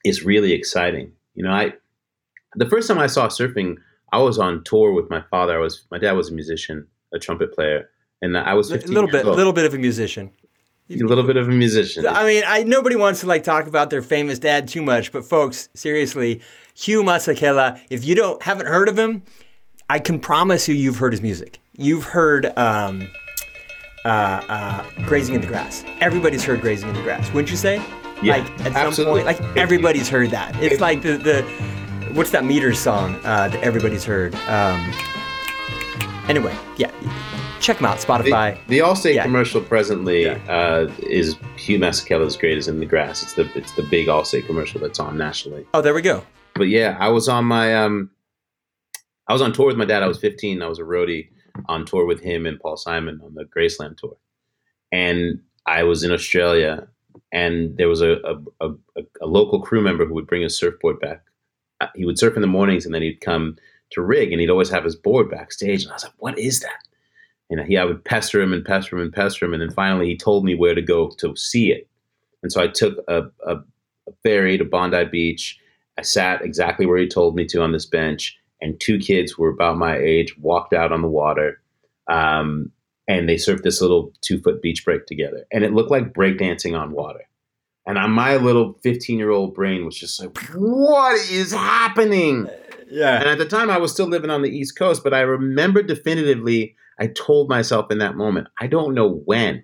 is really exciting. You know, I the first time I saw surfing, I was on tour with my father. I was my dad was a musician, a trumpet player, and I was a little bit, a little bit of a musician a little bit of a musician. I mean, I nobody wants to like talk about their famous dad too much, but folks, seriously, Hugh Masekela, if you don't haven't heard of him, I can promise you you've heard his music. You've heard um, uh, uh, Grazing in the Grass. Everybody's heard Grazing in the Grass, wouldn't you say? Yeah, like at absolutely. some point, like everybody's heard that. It's like the the what's that meter song uh, that everybody's heard. Um, anyway, yeah check them out. Spotify. The, the Allstate yeah. commercial presently yeah. uh, is Hugh Masekela's "Grazing in the Grass." It's the it's the big Allstate commercial that's on nationally. Oh, there we go. But yeah, I was on my um, I was on tour with my dad. I was 15. I was a roadie on tour with him and Paul Simon on the Graceland tour, and I was in Australia, and there was a a, a, a local crew member who would bring his surfboard back. Uh, he would surf in the mornings, and then he'd come to rig, and he'd always have his board backstage. And I was like, "What is that?" And he, I would pester him and pester him and pester him. And then finally he told me where to go to see it. And so I took a, a, a ferry to Bondi Beach. I sat exactly where he told me to on this bench. And two kids who were about my age walked out on the water. Um, and they surfed this little two foot beach break together. And it looked like breakdancing on water. And on my little 15 year old brain was just like, what is happening? Yeah. And at the time, I was still living on the East Coast, but I remember definitively I told myself in that moment, I don't know when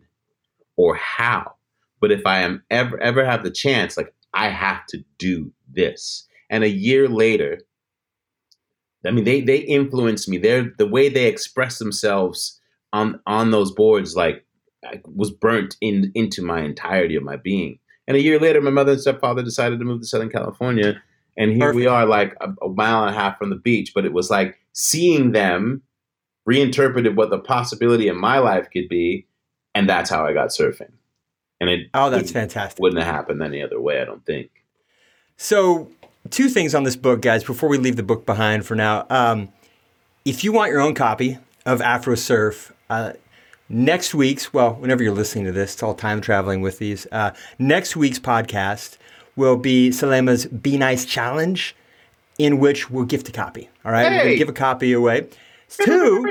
or how, but if I am ever ever have the chance, like I have to do this. And a year later, I mean, they they influenced me. They're the way they express themselves on on those boards, like I was burnt in into my entirety of my being. And a year later, my mother and stepfather decided to move to Southern California, and here Perfect. we are, like a, a mile and a half from the beach. But it was like seeing them reinterpreted what the possibility in my life could be, and that's how I got surfing. And it oh, that's fantastic. Wouldn't have happened any other way, I don't think. So, two things on this book, guys. Before we leave the book behind for now, um, if you want your own copy of Afro Surf. Uh, next week's, well, whenever you're listening to this, it's all time traveling with these. Uh, next week's podcast will be Selema's Be Nice Challenge, in which we'll gift a copy. All right, hey. we're gonna give a copy away. Two.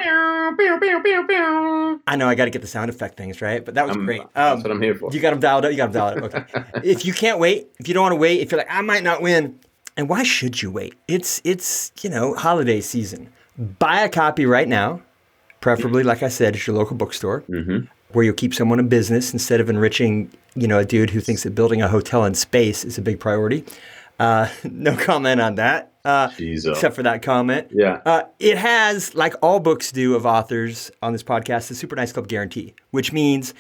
I know I got to get the sound effect things right, but that was great. Um, that's what I'm here for. You got them dialed up. You got them dialed up. Okay. if you can't wait, if you don't want to wait, if you're like I might not win, and why should you wait? It's it's you know holiday season. Buy a copy right now. preferably, like I said, it's your local bookstore Mm-hmm. where you'll keep someone in business instead of enriching, you know, a dude who thinks that building a hotel in space is a big priority. Uh, no comment on that, uh, Jesus. except for that comment. Yeah. Uh, it has, like all books do of authors on this podcast, the Super Nice Club guarantee, which means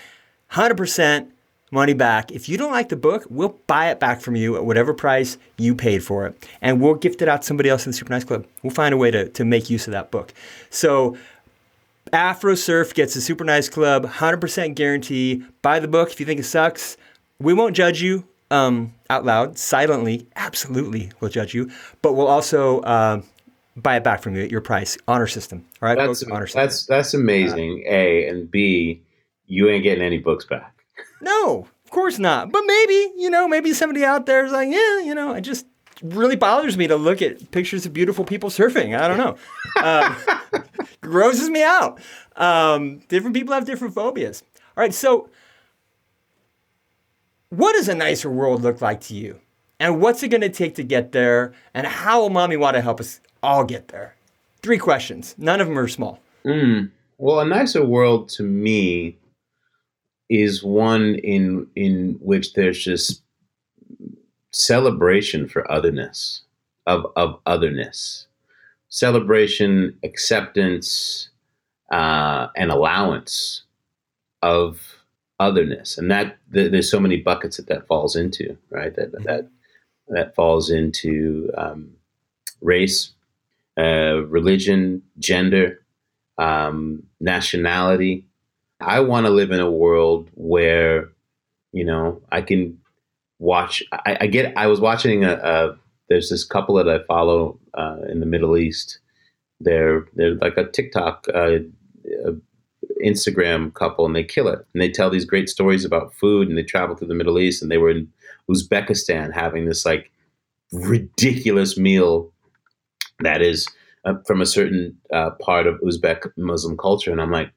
100% money back. If you don't like the book, we'll buy it back from you at whatever price you paid for it, and we'll gift it out to somebody else in the Super Nice Club. We'll find a way to, to make use of that book. So, Afro Surf gets a Super Nice Club 100% guarantee. Buy the book if you think it sucks. We won't judge you um, out loud, silently. Absolutely, we'll judge you, but we'll also uh, buy it back from you at your price. Honor system. All right, That's? Honor system. that's that's amazing. A and B, you ain't getting any books back. No, of course not. But maybe, you know, maybe somebody out there is like, yeah, you know, it just really bothers me to look at pictures of beautiful people surfing. I don't know. Um, grosses me out. Um, different people have different phobias. All right, so what does a nicer world look like to you? And what's it going to take to get there? And how will Mami Wata to help us all get there? Three questions. None of them are small. Mm. Well, a nicer world to me is one in in which there's just celebration for otherness of of otherness, celebration, acceptance, uh, and allowance of otherness, and that th- there's so many buckets that that falls into, right? That that that falls into um, race, uh, religion, gender, um, nationality. I want to live in a world where, you know, I can watch. I, I get. I was watching a, a. There's this couple that I follow uh, in the Middle East. They're they're like a TikTok, uh, Instagram couple, and they kill it. And they tell these great stories about food. And they travel through the Middle East, and they were in Uzbekistan having this like ridiculous meal that is uh, from a certain uh, part of Uzbek Muslim culture, and I'm like,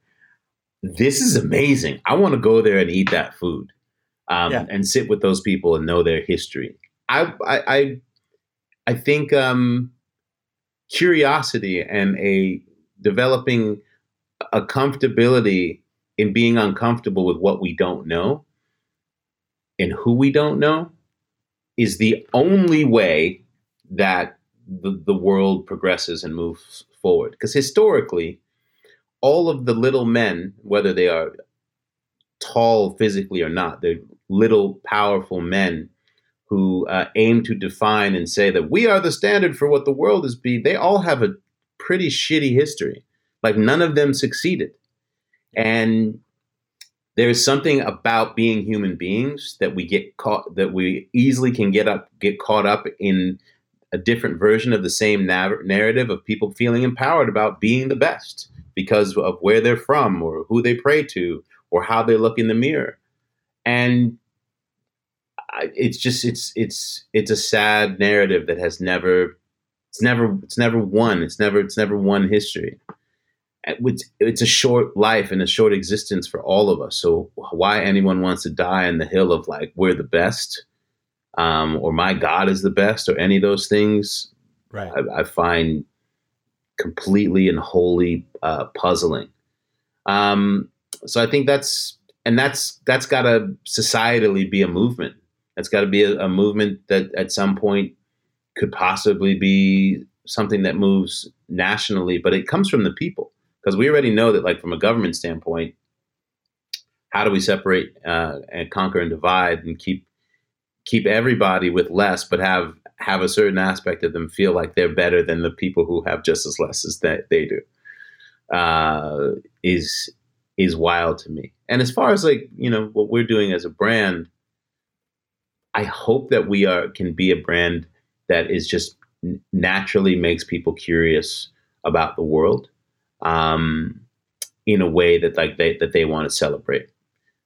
this is amazing. I want to go there and eat that food, um, Yeah. and sit with those people and know their history. I I I, I think um, curiosity and a developing a comfortability in being uncomfortable with what we don't know and who we don't know is the only way that the, the world progresses and moves forward. Because historically, all of the little men, whether they are tall physically or not, they're little powerful men who uh, aim to define and say that we are the standard for what the world is be. They all have a pretty shitty history. Like none of them succeeded. And there's something about being human beings that we get caught that we easily can get up get caught up in a different version of the same narrative of people feeling empowered about being the best because of where they're from or who they pray to or how they look in the mirror. And it's just it's it's it's a sad narrative that has never it's never it's never won. It's never it's never won history it's, it's a short life and a short existence for all of us. So why anyone wants to die on the hill of like we're the best, um, or my God is the best, or any of those things, Right. I, I find completely and wholly uh, puzzling. Um, so I think that's and that's that's got to societally be a movement. That's got to be a, a movement that at some point could possibly be something that moves nationally, but it comes from the people because we already know that like from a government standpoint how do we separate uh, and conquer and divide and keep keep everybody with less but have have a certain aspect of them feel like they're better than the people who have just as less as that they do uh, is is wild to me. And as far as like you know what we're doing as a brand i hope that we are can be a brand that is just naturally makes people curious about the world um, in a way that like they that they want to celebrate.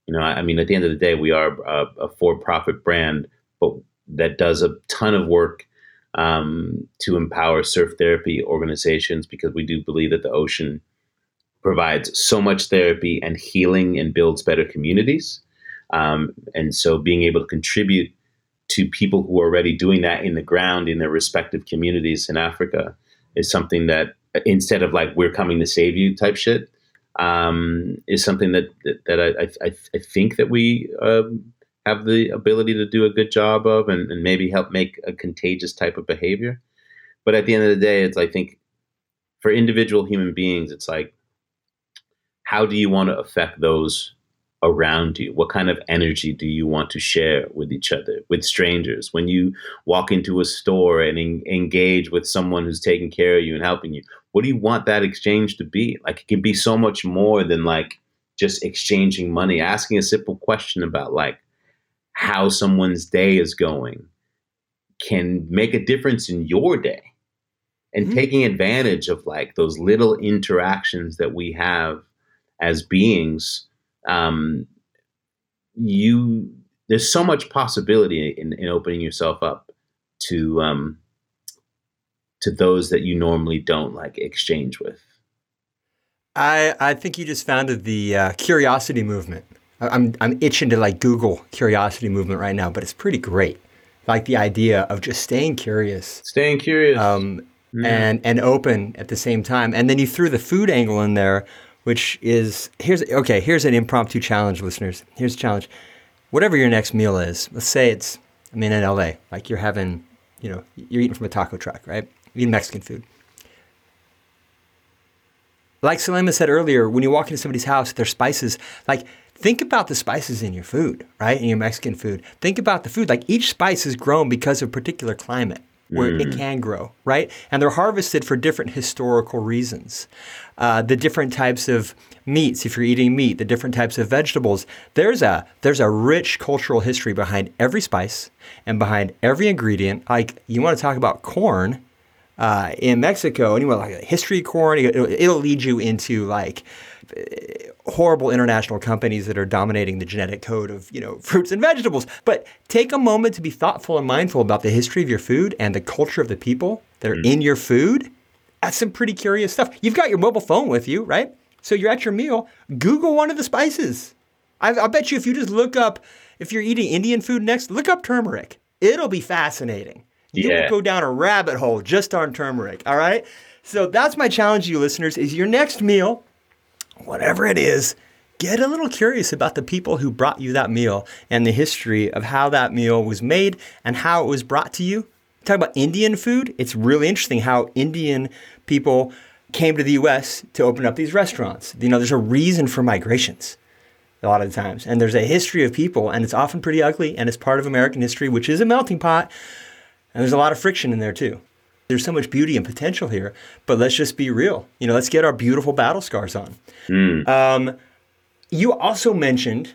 You know, I, I mean, at the end of the day, we are a, a for-profit brand, but that does a ton of work um, to empower surf therapy organizations because we do believe that the ocean provides so much therapy and healing and builds better communities. Um, and so, being able to contribute to people who are already doing that in the ground in their respective communities in Africa is something that instead of like we're coming to save you type shit um, is something that that, that I, I, I think that we um, have the ability to do a good job of, and, and maybe help make a contagious type of behavior. But at the end of the day, it's I think for individual human beings, it's like how do you want to affect those around you? What kind of energy do you want to share with each other, with strangers? When you walk into a store and en- engage with someone who's taking care of you and helping you, what do you want that exchange to be? Like it can be so much more than like just exchanging money, asking a simple question about like how someone's day is going can make a difference in your day. And mm-hmm. taking advantage of like those little interactions that we have as beings um, you there's so much possibility in, in opening yourself up to um, to those that you normally don't like exchange with. I I think you just founded the uh, curiosity movement. I'm I'm itching to like Google curiosity movement right now, but it's pretty great. Like the idea of just staying curious, staying curious, um, yeah. and and open at the same time. And then you threw the food angle in there, which is here's okay. Here's an impromptu challenge, listeners. Here's a challenge. Whatever your next meal is, let's say it's I mean in LA, like you're having, you know, you're eating from a taco truck, right? Eating Mexican food. Like Selema said earlier, when you walk into somebody's house, their spices, like think about the spices in your food, right? In your Mexican food. Think about the food. Like each spice is grown because of a particular climate where mm. it can grow, right? And they're harvested for different historical reasons. Uh, the different types of meats, if you're eating meat, the different types of vegetables. There's a there's a rich cultural history behind every spice and behind every ingredient. Like you want to talk about corn uh, in Mexico, and you want like a history of corn. It'll, it'll lead you into like horrible international companies that are dominating the genetic code of you know fruits and vegetables. But take a moment to be thoughtful and mindful about the history of your food and the culture of the people that are mm. in your food. That's some pretty curious stuff. You've got your mobile phone with you, right? So you're at your meal. Google one of the spices. I, I bet you if you just look up if you're eating Indian food next, look up turmeric. It'll be fascinating. You yeah. will go down a rabbit hole just on turmeric. All right. So that's my challenge to you listeners: is your next meal whatever it is, get a little curious about the people who brought you that meal and the history of how that meal was made and how it was brought to you. Talk about Indian food. It's really interesting how Indian people came to the US to open up these restaurants. You know, there's a reason for migrations a lot of the times. And there's a history of people, and it's often pretty ugly, and it's part of American history, which is a melting pot. And there's a lot of friction in there too. There's so much beauty and potential here, but let's just be real. You know, let's get our beautiful battle scars on. Mm. Um, you also mentioned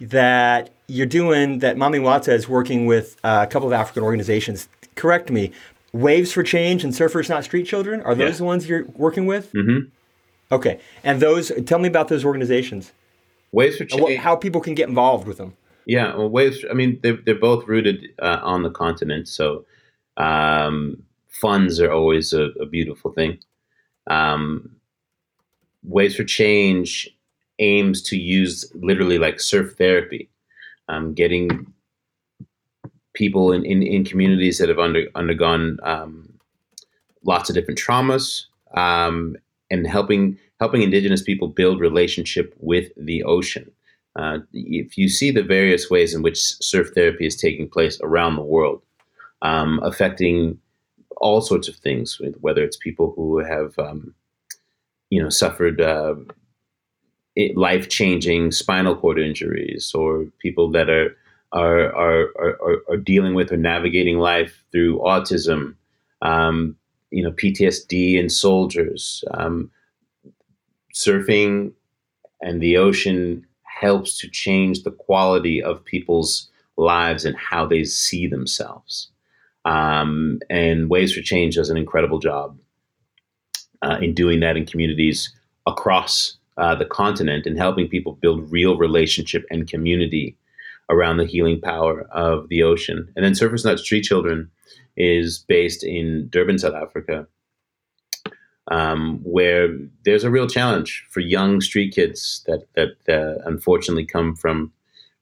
that you're doing that. Mami Wata is working with uh, a couple of African organizations. Correct me. Waves for Change and Surfers Not Street Children are those yeah. the ones you're working with? Mm-hmm. Okay, and those. Tell me about those organizations. Waves for Change. How people can get involved with them. Yeah, well, Waves. I mean, they're they're both rooted uh, on the continent, so um, funds are always a, a beautiful thing. Um, Waves for Change aims to use literally like surf therapy, um, getting people in, in, in, communities that have under, undergone um, lots of different traumas um, and helping helping indigenous people build relationship with the ocean. Uh, if you see the various ways in which surf therapy is taking place around the world, um, affecting all sorts of things, whether it's people who have, um, you know, suffered uh, life changing spinal cord injuries, or people that are, are are, are are dealing with or navigating life through autism, um, you know, PTSD and soldiers. Um, surfing and the ocean helps to change the quality of people's lives and how they see themselves. Um, and Waves for Change does an incredible job uh, in doing that in communities across uh, the continent and helping people build real relationship and community around the healing power of the ocean. And then Surfers Not Street Children is based in Durban, South Africa, um, where there's a real challenge for young street kids that that uh, unfortunately come from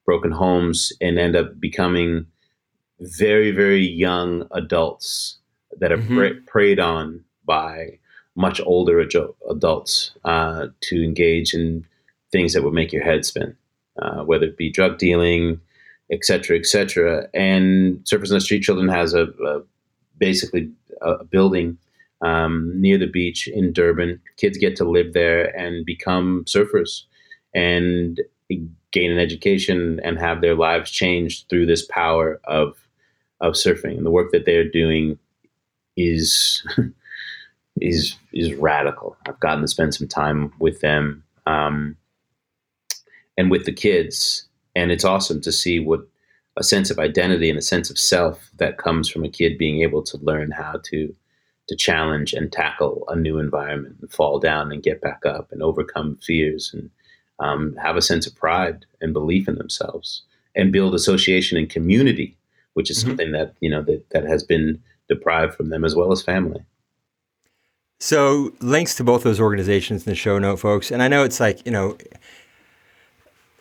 broken homes and end up becoming very, very young adults that are mm-hmm. pre- preyed on by much older adults uh, to engage in things that would make your head spin, uh, whether it be drug dealing, et cetera, et cetera. And Surfers on the Street Children has a, a basically a building um, near the beach in Durban. Kids get to live there and become surfers and gain an education and have their lives changed through this power of of surfing. And the work that they're doing is is is radical. I've gotten to spend some time with them um, and with the kids, and it's awesome to see what a sense of identity and a sense of self that comes from a kid being able to learn how to to challenge and tackle a new environment and fall down and get back up and overcome fears and um, have a sense of pride and belief in themselves and build association and community, which is mm-hmm. something that you know that, that has been deprived from them as well as family. So links to both those organizations in the show note, folks. And I know it's like you know,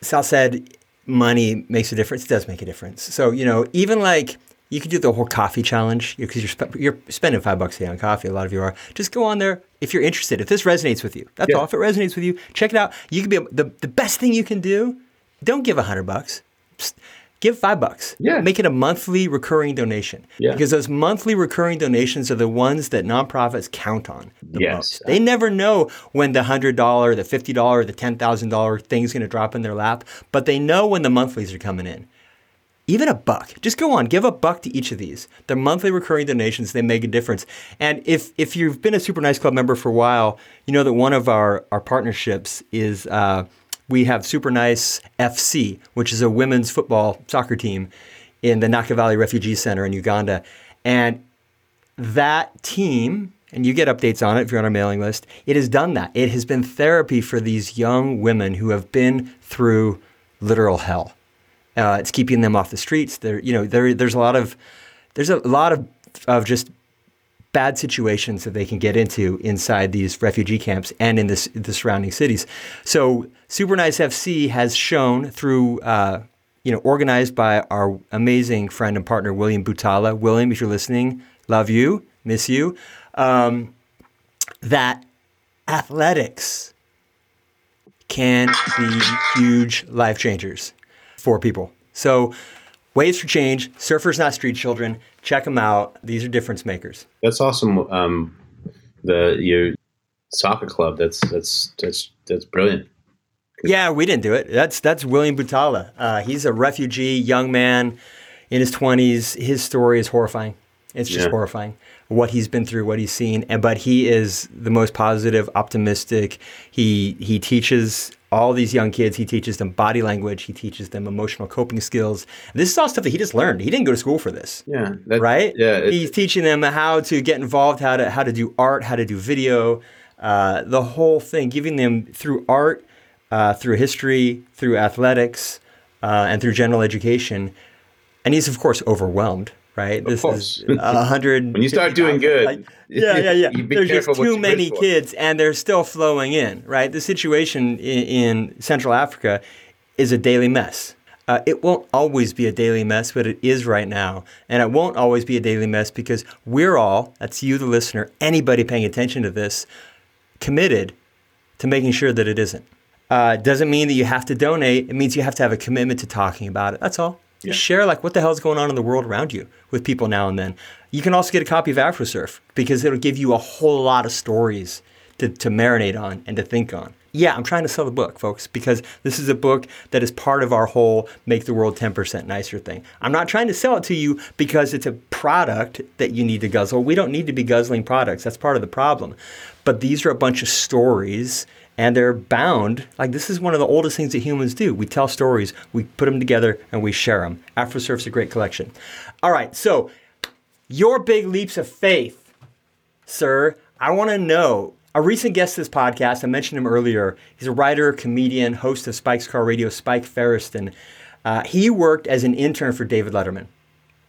Sal said money makes a difference. It does make a difference. So you know, even like you could do the whole coffee challenge because you're, spe- you're spending five bucks a day on coffee. A lot of you are. Just go on there if you're interested. If this resonates with you, that's yeah. all. If it resonates with you, check it out. You can be the the best thing you can do. Don't give a hundred bucks. Just give five bucks. Yeah. Make it a monthly recurring donation. Yeah. Because those monthly recurring donations are the ones that nonprofits count on the yes. most. They never know when the hundred dollar, the fifty dollar, the ten thousand dollar thing is going to drop in their lap, but they know when the monthlies are coming in even a buck. Just go on, give a buck to each of these. They're monthly recurring donations. They make a difference. And if if you've been a Super Nice Club member for a while, you know that one of our our partnerships is uh, we have Super Nice FC, which is a women's football soccer team in the Nakivale Refugee Center in Uganda, and that team. And you get updates on it if you're on our mailing list. It has done that. It has been therapy for these young women who have been through literal hell uh, it's keeping them off the streets. There, you know, there, there's a lot of there's a lot of of just bad situations that they can get into inside these refugee camps and in this, the surrounding cities. So Super Nice FC has shown through, uh, you know, organized by our amazing friend and partner William Butala. William, if you're listening, love you, miss you. Um, that athletics can be huge life changers for people. So, Waves for Change, Surfers Not Street Children, check them out. These are difference makers. That's awesome. Um, the your soccer club. That's that's that's that's brilliant. Yeah, we didn't do it. That's that's William Butala. Uh, he's a refugee young man in his twenties. His story is horrifying. It's just yeah. horrifying what he's been through, what he's seen. And but he is the most positive, optimistic. He he teaches all these young kids. He teaches them body language. He teaches them emotional coping skills. This is all stuff that he just learned. He didn't go to school for this. Yeah. right. Yeah. He's teaching them how to get involved, how to how to do art, how to do video, uh, the whole thing. Giving them through art, uh, through history, through athletics, uh, and through general education. And he's of course overwhelmed right? Of this course. is a hundred. when you start doing good, like, yeah, yeah, yeah. There's just too many kids, and they're still flowing in, right? The situation in, in Central Africa is a daily mess. Uh, it won't always be a daily mess, but it is right now. And it won't always be a daily mess because we're all, that's you, the listener, anybody paying attention to this, committed to making sure that it isn't. Uh, doesn't mean that you have to donate. It means you have to have a commitment to talking about it. That's all. Yeah. Share like what the hell is going on in the world around you with people now and then. You can also get a copy of AfroSurf because it'll give you a whole lot of stories to, to marinate on and to think on. Yeah, I'm trying to sell the book, folks, because this is a book that is part of our whole make the world 10% nicer thing. I'm not trying to sell it to you because it's a product that you need to guzzle. We don't need to be guzzling products. That's part of the problem. But these are a bunch of stories and they're bound. Like this is one of the oldest things that humans do. We tell stories, we put them together, and we share them. AfroSurf's a great collection. All right, so your big leaps of faith, sir. I want to know. A recent guest of this podcast, I mentioned him earlier. He's a writer, comedian, host of Spike's Car Radio, Spike Feresten. Uh, he worked as an intern for David Letterman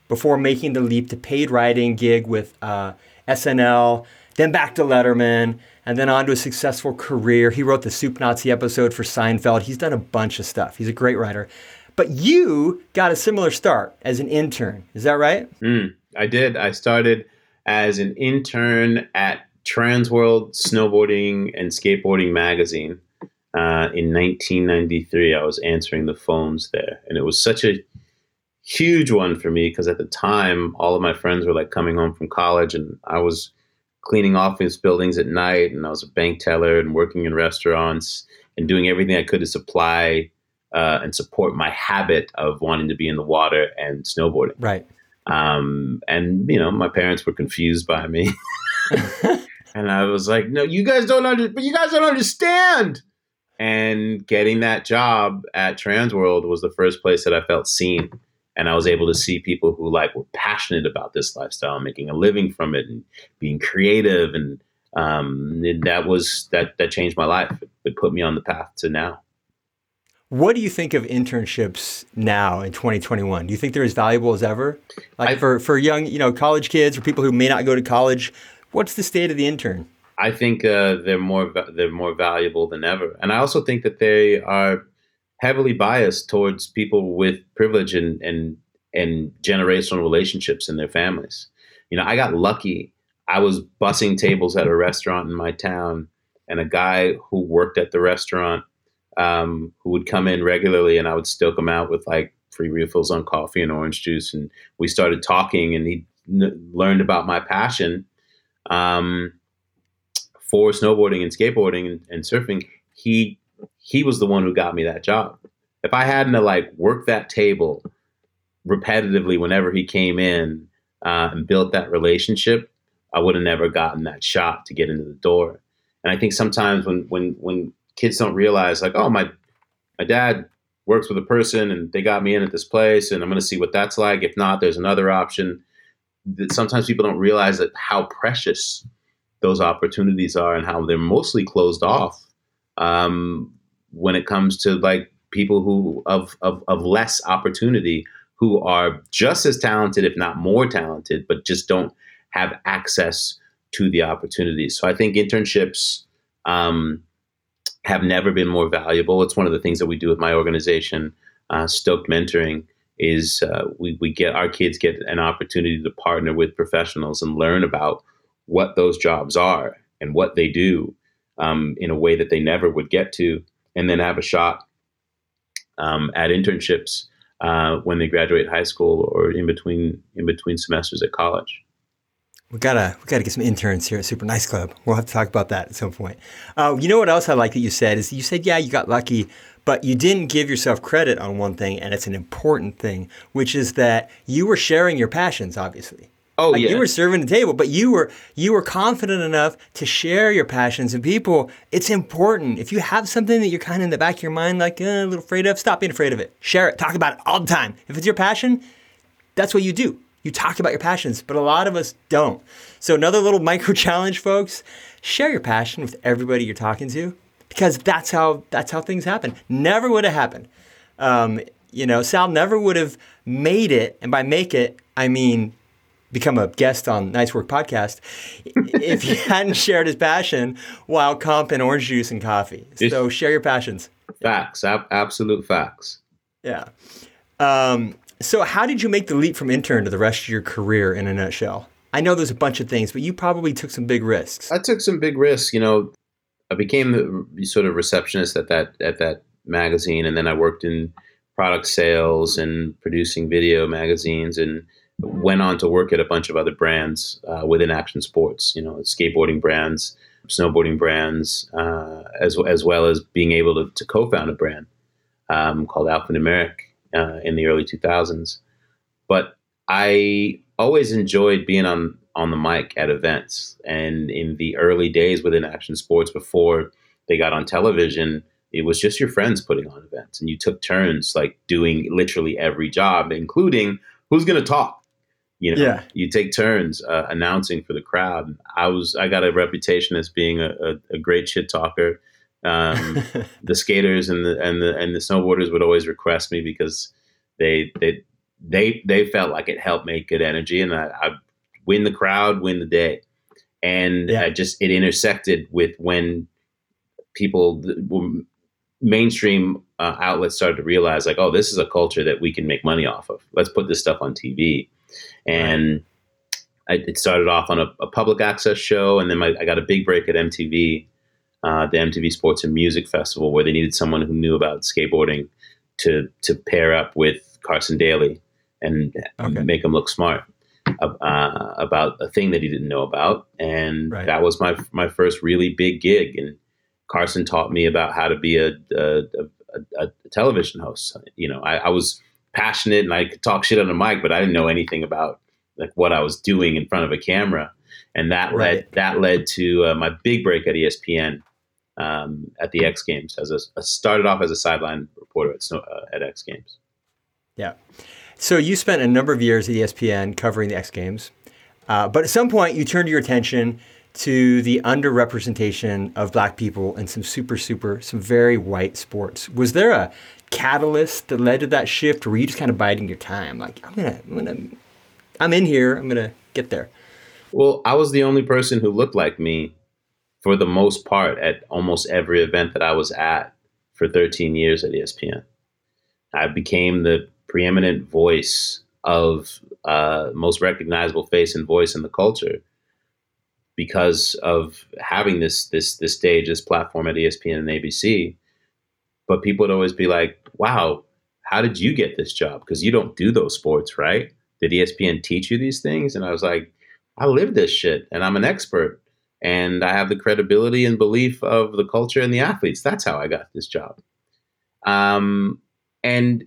before making the leap to paid writing gig with uh, SNL, then back to Letterman and then on to a successful career. He wrote the Soup Nazi episode for Seinfeld. He's done a bunch of stuff. He's a great writer. But you got a similar start as an intern. Is that right? Mm, I did. I started as an intern at Transworld Snowboarding and Skateboarding magazine. Uh, in 1993, I was answering the phones there, and it was such a huge one for me because at the time, all of my friends were like coming home from college, and I was cleaning office buildings at night, and I was a bank teller and working in restaurants and doing everything I could to supply uh, and support my habit of wanting to be in the water and snowboarding. Right. Um, and you know, my parents were confused by me, and I was like, "No, you guys don't under, but you guys don't understand." And getting that job at Transworld was the first place that I felt seen, and I was able to see people who like were passionate about this lifestyle, making a living from it, and being creative, and um, that was that that changed my life. It put me on the path to now. What do you think of internships now in 2021? Do you think they're as valuable as ever? Like I, for, for young, you know, college kids or people who may not go to college, what's the state of the intern? I think uh, they're more they're more valuable than ever, and I also think that they are heavily biased towards people with privilege and and and generational relationships in their families. You know, I got lucky. I was bussing tables at a restaurant in my town, and a guy who worked at the restaurant um, who would come in regularly, and I would stoke him out with like free refills on coffee and orange juice. And we started talking, and he n- learned about my passion um, for snowboarding and skateboarding and, and, surfing. He he was the one who got me that job. If I hadn't like worked that table repetitively whenever he came in uh, and built that relationship, I would have never gotten that shot to get into the door. And I think sometimes when when when kids don't realize like, oh, my my dad works with a person and they got me in at this place and I'm going to see what that's like. If not, there's another option. That sometimes people don't realize that how precious those opportunities are and how they're mostly closed off um, when it comes to like people who of, of of less opportunity who are just as talented, if not more talented, but just don't have access to the opportunities. So I think internships um, have never been more valuable. It's one of the things that we do with my organization, uh, Stoked Mentoring, is uh, we, we get our kids get an opportunity to partner with professionals and learn about what those jobs are and what they do um, in a way that they never would get to, and then have a shot um, at internships uh, when they graduate high school or in between in between semesters at college we gotta we gotta get some interns here at Super Nice Club. We'll have to talk about that at some point. Uh, you know what else I like that you said is you said yeah you got lucky, but you didn't give yourself credit on one thing, and it's an important thing, which is that you were sharing your passions. Obviously, oh like yeah, you were serving the table, but you were you were confident enough to share your passions. And people, it's important if you have something that you're kind of in the back of your mind, like uh, a little afraid of, stop being afraid of it. Share it, talk about it all the time. If it's your passion, that's what you do you talk about your passions, but a lot of us don't. So, another little micro challenge, folks share your passion with everybody you're talking to because that's how, that's how things happen. Never would have happened. Um, you know, Sal never would have made it, and by make it, I mean become a guest on Nice Work Podcast if he hadn't shared his passion while comping orange juice and coffee. So, share your passions. Facts, ab- absolute facts. Yeah. Um, so, how did you make the leap from intern to the rest of your career in a nutshell? I know there's a bunch of things, but you probably took some big risks. I took some big risks. You know, I became the sort of receptionist at that at that magazine, and then I worked in product sales and producing video magazines, and went on to work at a bunch of other brands uh, within action sports. You know, skateboarding brands, snowboarding brands, uh, as as well as being able to, to co-found a brand um, called Alphanumeric uh, in the early 2000s. But I always enjoyed being on on the mic at events, and in the early days within action sports, before they got on television, it was just your friends putting on events, and you took turns like doing literally every job, including who's going to talk. You know, yeah. you take turns uh, announcing for the crowd. I was I got a reputation as being a, a, a great shit talker um, the skaters and the and the and the snowboarders would always request me because they they they they felt like it helped make good energy, and I, I win the crowd, win the day, and yeah. I just it intersected with when people mainstream uh, outlets started to realize like, oh, this is a culture that we can make money off of. Let's put this stuff on TV, and I, it started off on a, a public access show, and then my, I got a big break at MTV, uh, the MTV Sports and Music Festival, where they needed someone who knew about skateboarding to to pair up with Carson Daly and okay. make him look smart uh, about a thing that he didn't know about, and right. that was my my first really big gig. And Carson taught me about how to be a, a, a, a television host. You know, I, I, was passionate and I could talk shit on the mic, but I didn't know anything about like what I was doing in front of a camera, and that right. led that led to uh, my big break at ESPN. Um, at the X Games, as a, started off as a sideline reporter at, uh, at X Games. Yeah, so you spent a number of years at ESPN covering the X Games, uh, but at some point you turned your attention to the underrepresentation of black people in some super, super, some very white sports. Was there a catalyst that led to that shift, or were you just kind of biding your time? Like, I'm gonna, I'm gonna, I'm in here. I'm gonna get there. Well, I was the only person who looked like me for the most part at almost every event that I was at for 13 years at ESPN. I became the preeminent voice of uh, most recognizable face and voice in the culture because of having this this this stage, this platform at ESPN and ABC. But people would always be like, "Wow, how did you get this job? Because you don't do those sports, right? Did ESPN teach you these things?" And I was like, "I live this shit, and I'm an expert, and I have the credibility and belief of the culture and the athletes. That's how I got this job." Um, and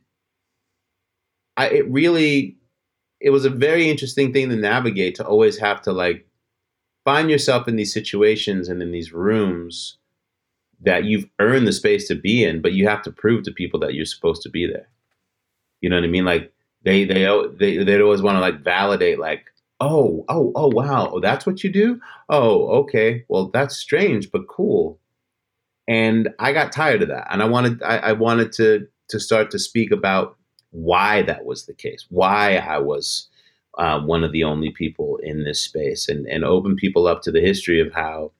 I, it really, it was a very interesting thing to navigate to always have to like find yourself in these situations and in these rooms that you've earned the space to be in, but you have to prove to people that you're supposed to be there. You know what I mean? Like they they they they always want to like validate like oh oh oh wow oh that's what you do oh okay well that's strange but cool and I got tired of that and I wanted I, I wanted to to start to speak about why that was the case why I was uh, one of the only people in this space and, and open people up to the history of how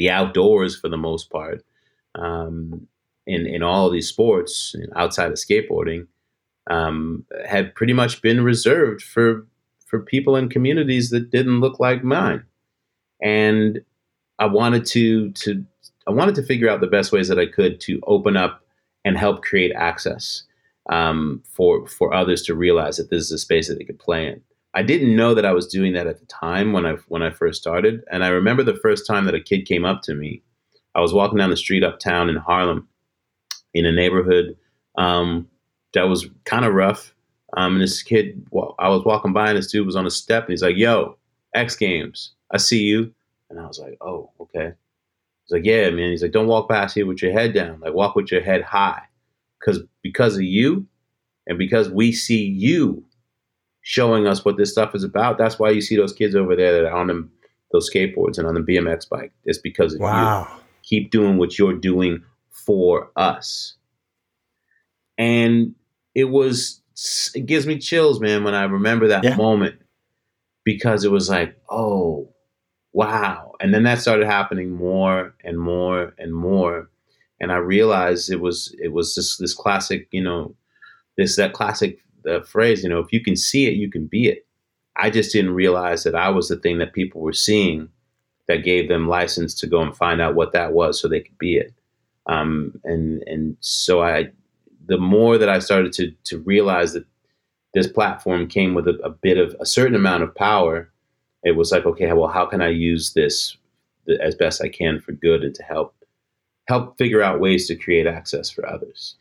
the outdoors, for the most part, um, in, in all these sports outside of skateboarding, um, had pretty much been reserved for for people in communities that didn't look like mine. And I wanted to to I wanted to figure out the best ways that I could to open up and help create access um, for for others to realize that this is a space that they could play in. I didn't know that I was doing that at the time when I when I first started. And I remember the first time that a kid came up to me. I was walking down the street uptown in Harlem, in a neighborhood um, that was kind of rough. Um, and this kid, well, I was walking by, and this dude was on a step, and he's like, "Yo, X Games, I see you." And I was like, "Oh, okay." He's like, "Yeah, man." He's like, "Don't walk past here with your head down. Like, walk with your head high, because because of you, and because we see you." Showing us what this stuff is about. That's why you see those kids over there that are on them those skateboards and on the BMX bike. It's because of wow. you. Keep doing what you're doing for us. And it was it gives me chills, man, when I remember that yeah. moment because it was like, oh, wow. And then that started happening more and more and more. And I realized it was it was just this classic, you know, this that classic the phrase, you know, if you can see it, you can be it. I just didn't realize that I was the thing that people were seeing that gave them license to go and find out what that was so they could be it. Um, and and so I, the more that I started to to realize that this platform came with a, a bit of a certain amount of power, it was like, okay, well, how can I use this as best I can for good and to help help figure out ways to create access for others.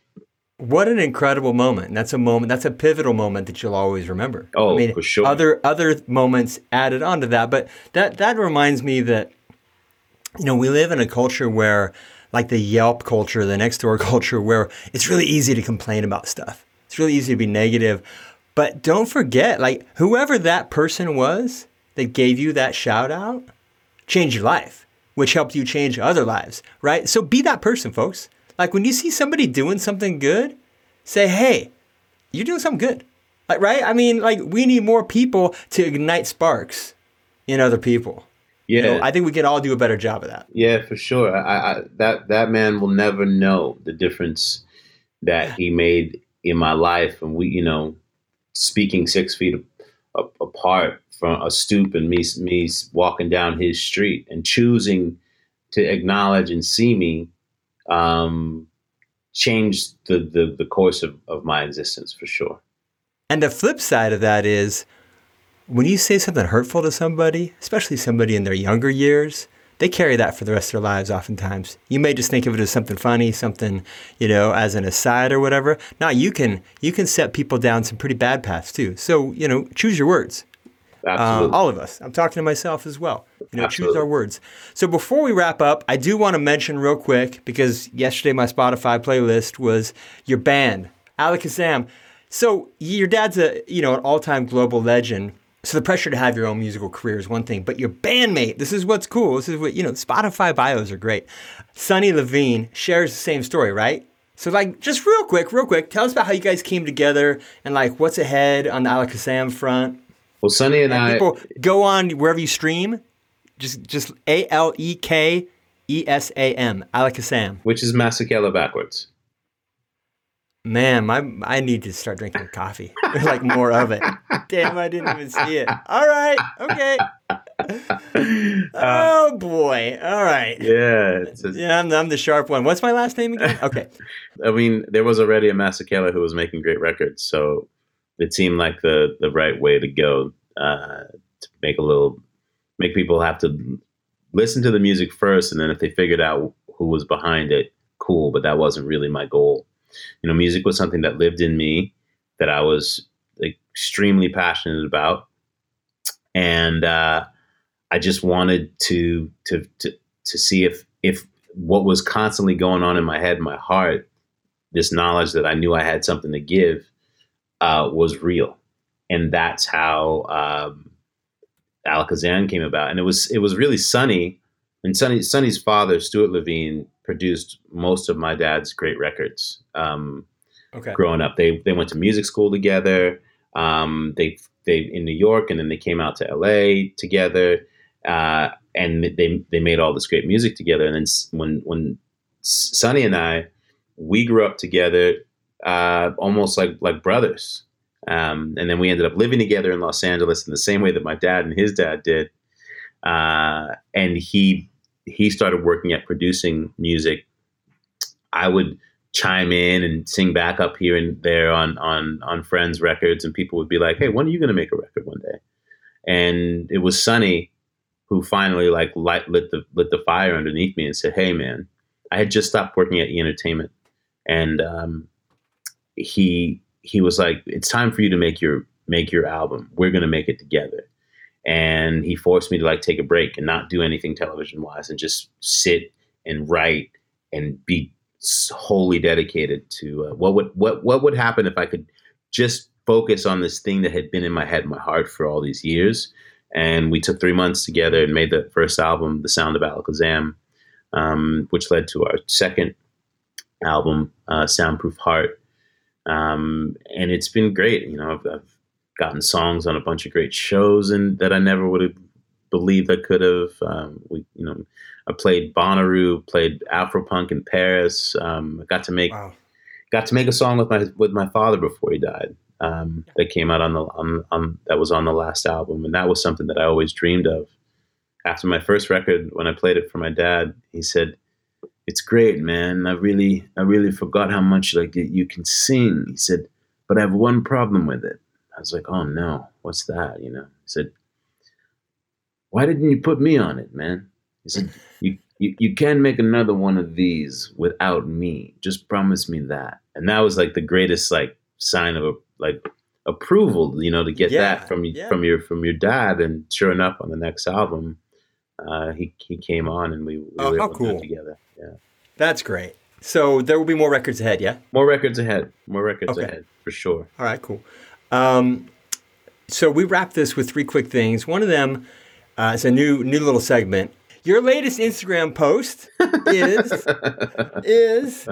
What an incredible moment. That's a moment, that's a pivotal moment that you'll always remember. Oh, I mean, for sure. Other other moments added on to that, but that that reminds me that you know, we live in a culture where like the Yelp culture, the next door culture where it's really easy to complain about stuff. It's really easy to be negative. But don't forget, like whoever that person was that gave you that shout out changed your life, which helped you change other lives, right? So be that person, folks. Like when you see somebody doing something good, say, hey, you're doing something good. Like, right? I mean, like we need more people to ignite sparks in other people. Yeah, you know, I think we can all do a better job of that. Yeah, for sure. I, I, that that man will never know the difference that he made in my life, and we, you know, speaking six feet apart from a stoop and me me walking down his street and choosing to acknowledge and see me um, changed the, the the course of, of my existence for sure. And the flip side of that is when you say something hurtful to somebody, especially somebody in their younger years, they carry that for the rest of their lives oftentimes. You may just think of it as something funny, something, you know, as an aside or whatever. Now you can you can set people down some pretty bad paths too. So, you know, choose your words. Absolutely. Uh, all of us. I'm talking to myself as well. You know, Absolutely. choose our words. So before we wrap up, I do want to mention real quick because yesterday my Spotify playlist was your band, Alekesam. So your dad's a you know an all-time global legend. So the pressure to have your own musical career is one thing, but your bandmate, this is what's cool. This is what, you know, Spotify bios are great. Sonny Levine shares the same story, right? So like just real quick, real quick, tell us about how you guys came together and like what's ahead on the Alekesam front. Well, Sonny and, and I people go on wherever you stream. Just just A L E K E S A M, Alekesam. Which is Masekela backwards. Man, my I need to start drinking coffee, like more of it. Damn, I didn't even see it. All right, okay. Uh, oh boy! All right. Yeah, a, yeah. I'm, I'm the sharp one. What's my last name again? Okay. I mean, there was already a Masekela who was making great records, so it seemed like the the right way to go uh, to make a little make people have to listen to the music first, and then if they figured out who was behind it, cool. But that wasn't really my goal you know, music was something that lived in me that I was extremely passionate about, and uh, I just wanted to, to to to see if if what was constantly going on in my head, my heart, this knowledge that I knew I had something to give, uh, was real, and that's how um, Alekesam came about. And it was it was really Sonny, and Sonny Sonny's father, Stewart Levine, produced most of my dad's great records. Um, okay. Growing up, they they went to music school together. Um, they they in New York, and then they came out to L.A. together, uh, and they they made all this great music together. And then when when Sonny and I, we grew up together, uh, almost like like brothers. Um, and then we ended up living together in Los Angeles in the same way that my dad and his dad did. Uh, and he he started working at producing music, I would chime in and sing back up here and there on on on friends' records, and people would be like, "Hey, when are you going to make a record one day?" And it was Sonny who finally like light, lit the lit the fire underneath me and said, "Hey, man, I had just stopped working at E Entertainment, and um, he he was like, "It's time for you to make your make your album. We're to make it together." and he forced me to like take a break and not do anything television wise and just sit and write and be wholly dedicated to uh, what would what what would happen if I could just focus on this thing that had been in my head, my heart for all these years. And we took three months together and made the first album, The Sound of Alekesam, um, which led to our second album, uh, Soundproof Heart. Um, and it's been great. You know, I've, I've gotten songs on a bunch of great shows and that I never would have believed I could have. Um, we, you know, I played Bonnaroo, played Afropunk in Paris. Um, I got to make wow. got to make a song with my with my father before he died. Um, that came out on the on, on that was on the last album, and that was something that I always dreamed of. After my first record, when I played it for my dad, he said, "It's great, man. I really I really forgot how much like you can sing." He said, "But I have one problem with it." I was like, oh no, what's that? You know, he said, why didn't you put me on it, man? He said, you, you, you can make another one of these without me. Just promise me that. And that was like the greatest like sign of a, like approval, you know, to get yeah, that from yeah. from your from your dad. And sure enough, on the next album, uh, he he came on and we, we oh, were able cool. to do it together. Yeah, that's great. So there will be more records ahead, yeah. More records ahead. More records okay. ahead for sure. All right, cool. Um, so we wrap this with three quick things. One of them uh, is a new new little segment. Your latest Instagram post is is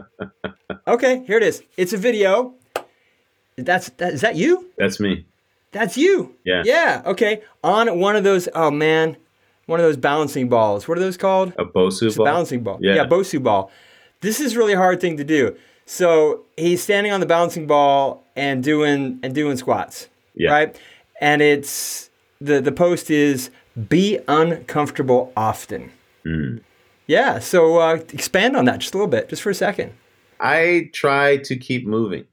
okay. Here it is. It's a video. That's that. Is that you? That's me. That's you. Yeah. Yeah. Okay. On one of those. Oh man, one of those balancing balls. What are those called? A Bosu ball. A balancing ball. Yeah. yeah. Bosu ball. This is really a hard thing to do. So he's standing on the balancing ball and doing and doing squats. Yeah. Right. and it's the the post is be uncomfortable often. Mm. Yeah, so uh, expand on that just a little bit, just for a second. I try to keep moving.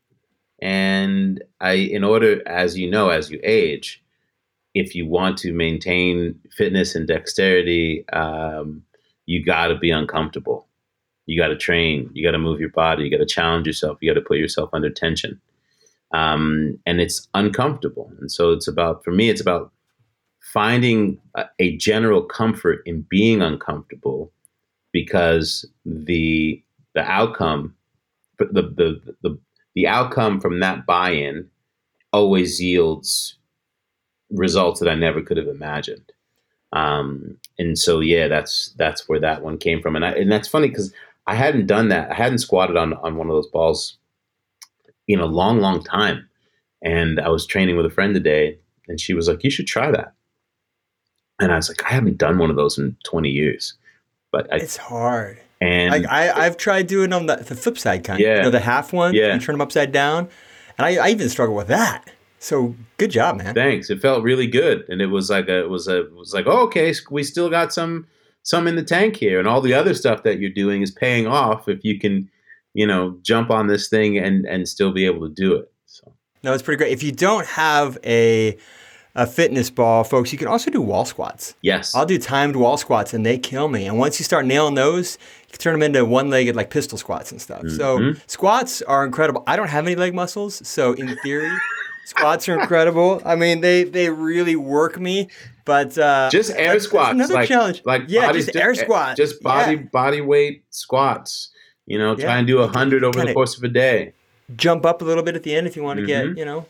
And I, in order, as you know, as you age, if you want to maintain fitness and dexterity, um, you got to be uncomfortable. You got to train. You got to move your body. You got to challenge yourself. You got to put yourself under tension. Um, and it's uncomfortable. And so it's about, for me, it's about finding a, a general comfort in being uncomfortable because the the outcome the the the, the outcome from that buy-in always yields results that I never could have imagined. Um, and so yeah, that's that's where that one came from. And I, and that's funny because I hadn't done that. I hadn't squatted on on one of those balls in a long, long time. And I was training with a friend today, and she was like, "You should try that." And I was like, "I haven't done one of those in 20 years." But I, it's hard. And like I, I've tried doing on the, the flip side kind. Yeah. You know, the half one. Yeah. You turn them upside down, and I, I even struggle with that. So good job, man. Thanks. It felt really good, and it was like a, it was a, it was like, oh, okay, we still got some, some in the tank here, and all the other stuff that you're doing is paying off if you can, you know, jump on this thing and and still be able to do it. So no, it's pretty great. If you don't have a a fitness ball, folks, you can also do wall squats. Yes, I'll do timed wall squats, and they kill me. And once you start nailing those, you can turn them into one-legged like pistol squats and stuff. Mm-hmm. So squats are incredible. I don't have any leg muscles, so in theory. Squats are incredible. I mean, they they really work me. But uh, just air squats, another like, challenge. like yeah, body, just air squats, just body yeah. body weight squats. You know, Yeah. try and do a hundred over Kinda- the course of a day. Jump up a little bit at the end if you want to Mhm. get you know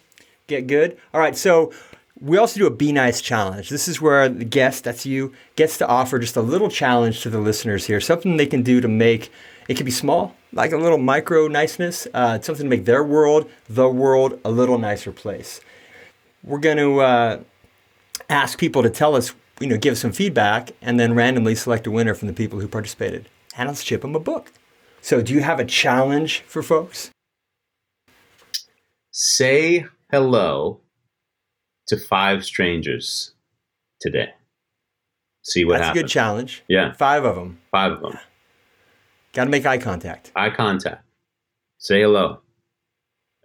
get good. All right, so we also do a be nice challenge. This is where the guest, that's you, gets to offer just a little challenge to the listeners here, something they can do to make it can be small, like a little micro niceness, uh, something to make their world, the world, a little nicer place. We're going to uh, ask people to tell us, you know, give us some feedback, and then randomly select a winner from the people who participated, and let's ship them a book. So, do you have a challenge for folks? Say hello to five strangers today. See what happens. That's a good challenge. Yeah, Five of them. five of them. Got to make eye contact. Eye contact. Say hello.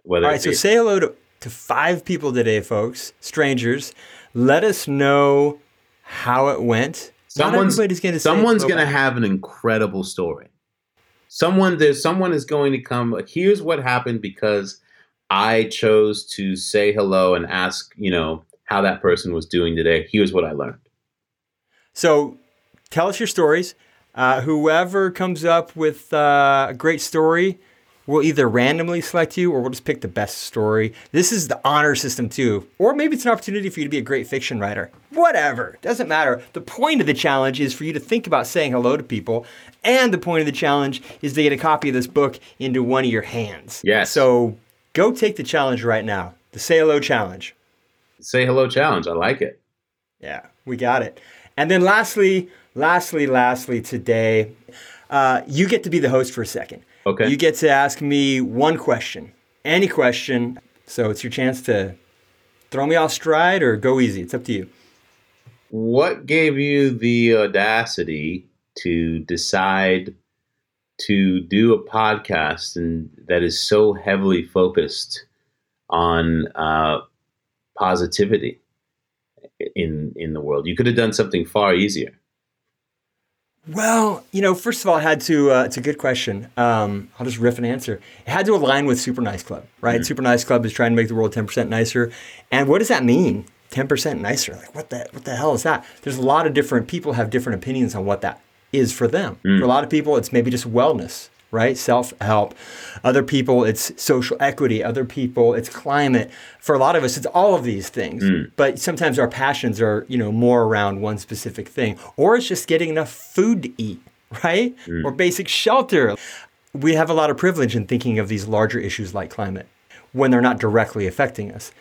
Whether All right, so say hello to, to five people today, folks, strangers. Let us know how it went. Not Someone's- everybody's going to someone's going to have an incredible story. Someone there's someone is going to come. Here's what happened because I chose to say hello and ask, you know, how that person was doing today. Here's what I learned. So tell us your stories. Uh, whoever comes up with uh, a great story, we'll either randomly select you or we'll just pick the best story. This is the honor system too. Or maybe it's an opportunity for you to be a great fiction writer. Whatever, doesn't matter. The point of the challenge is for you to think about saying hello to people. And the point of the challenge is to get a copy of this book into one of your hands. Yes. So go take the challenge right now. The Say Hello Challenge. Say hello challenge. I like it. Yeah, we got it. And then lastly, lastly, lastly, today, uh, you get to be the host for a second. Okay. You get to ask me one question, any question. So it's your chance to throw me off stride or go easy. It's up to you. What gave you the audacity to decide to do a podcast and that is so heavily focused on uh, positivity in in the world? You could have done something far easier. Well, you know, first of all, I had to. Uh, it's a good question. Um, I'll just riff an answer. It had to align with Super Nice Club, right? Super Nice Club is trying to make the world ten percent nicer, and what does that mean? Ten percent nicer? Like what the what the hell is that? There's a lot of different people have different opinions on what that is for them. For a lot of people, it's maybe just wellness, right? Self help. Other people, it's social equity. Other people, it's climate. For a lot of us, it's all of these things. Mm. But sometimes our passions are, you know, more around one specific thing, or it's just getting enough food to eat, right? Mm. Or basic shelter. We have a lot of privilege in thinking of these larger issues like climate when they're not directly affecting us.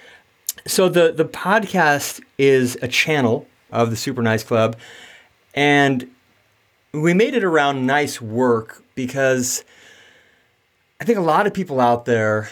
So the the podcast is a channel of the Super Nice Club, and we made it around nice work because I think a lot of people out there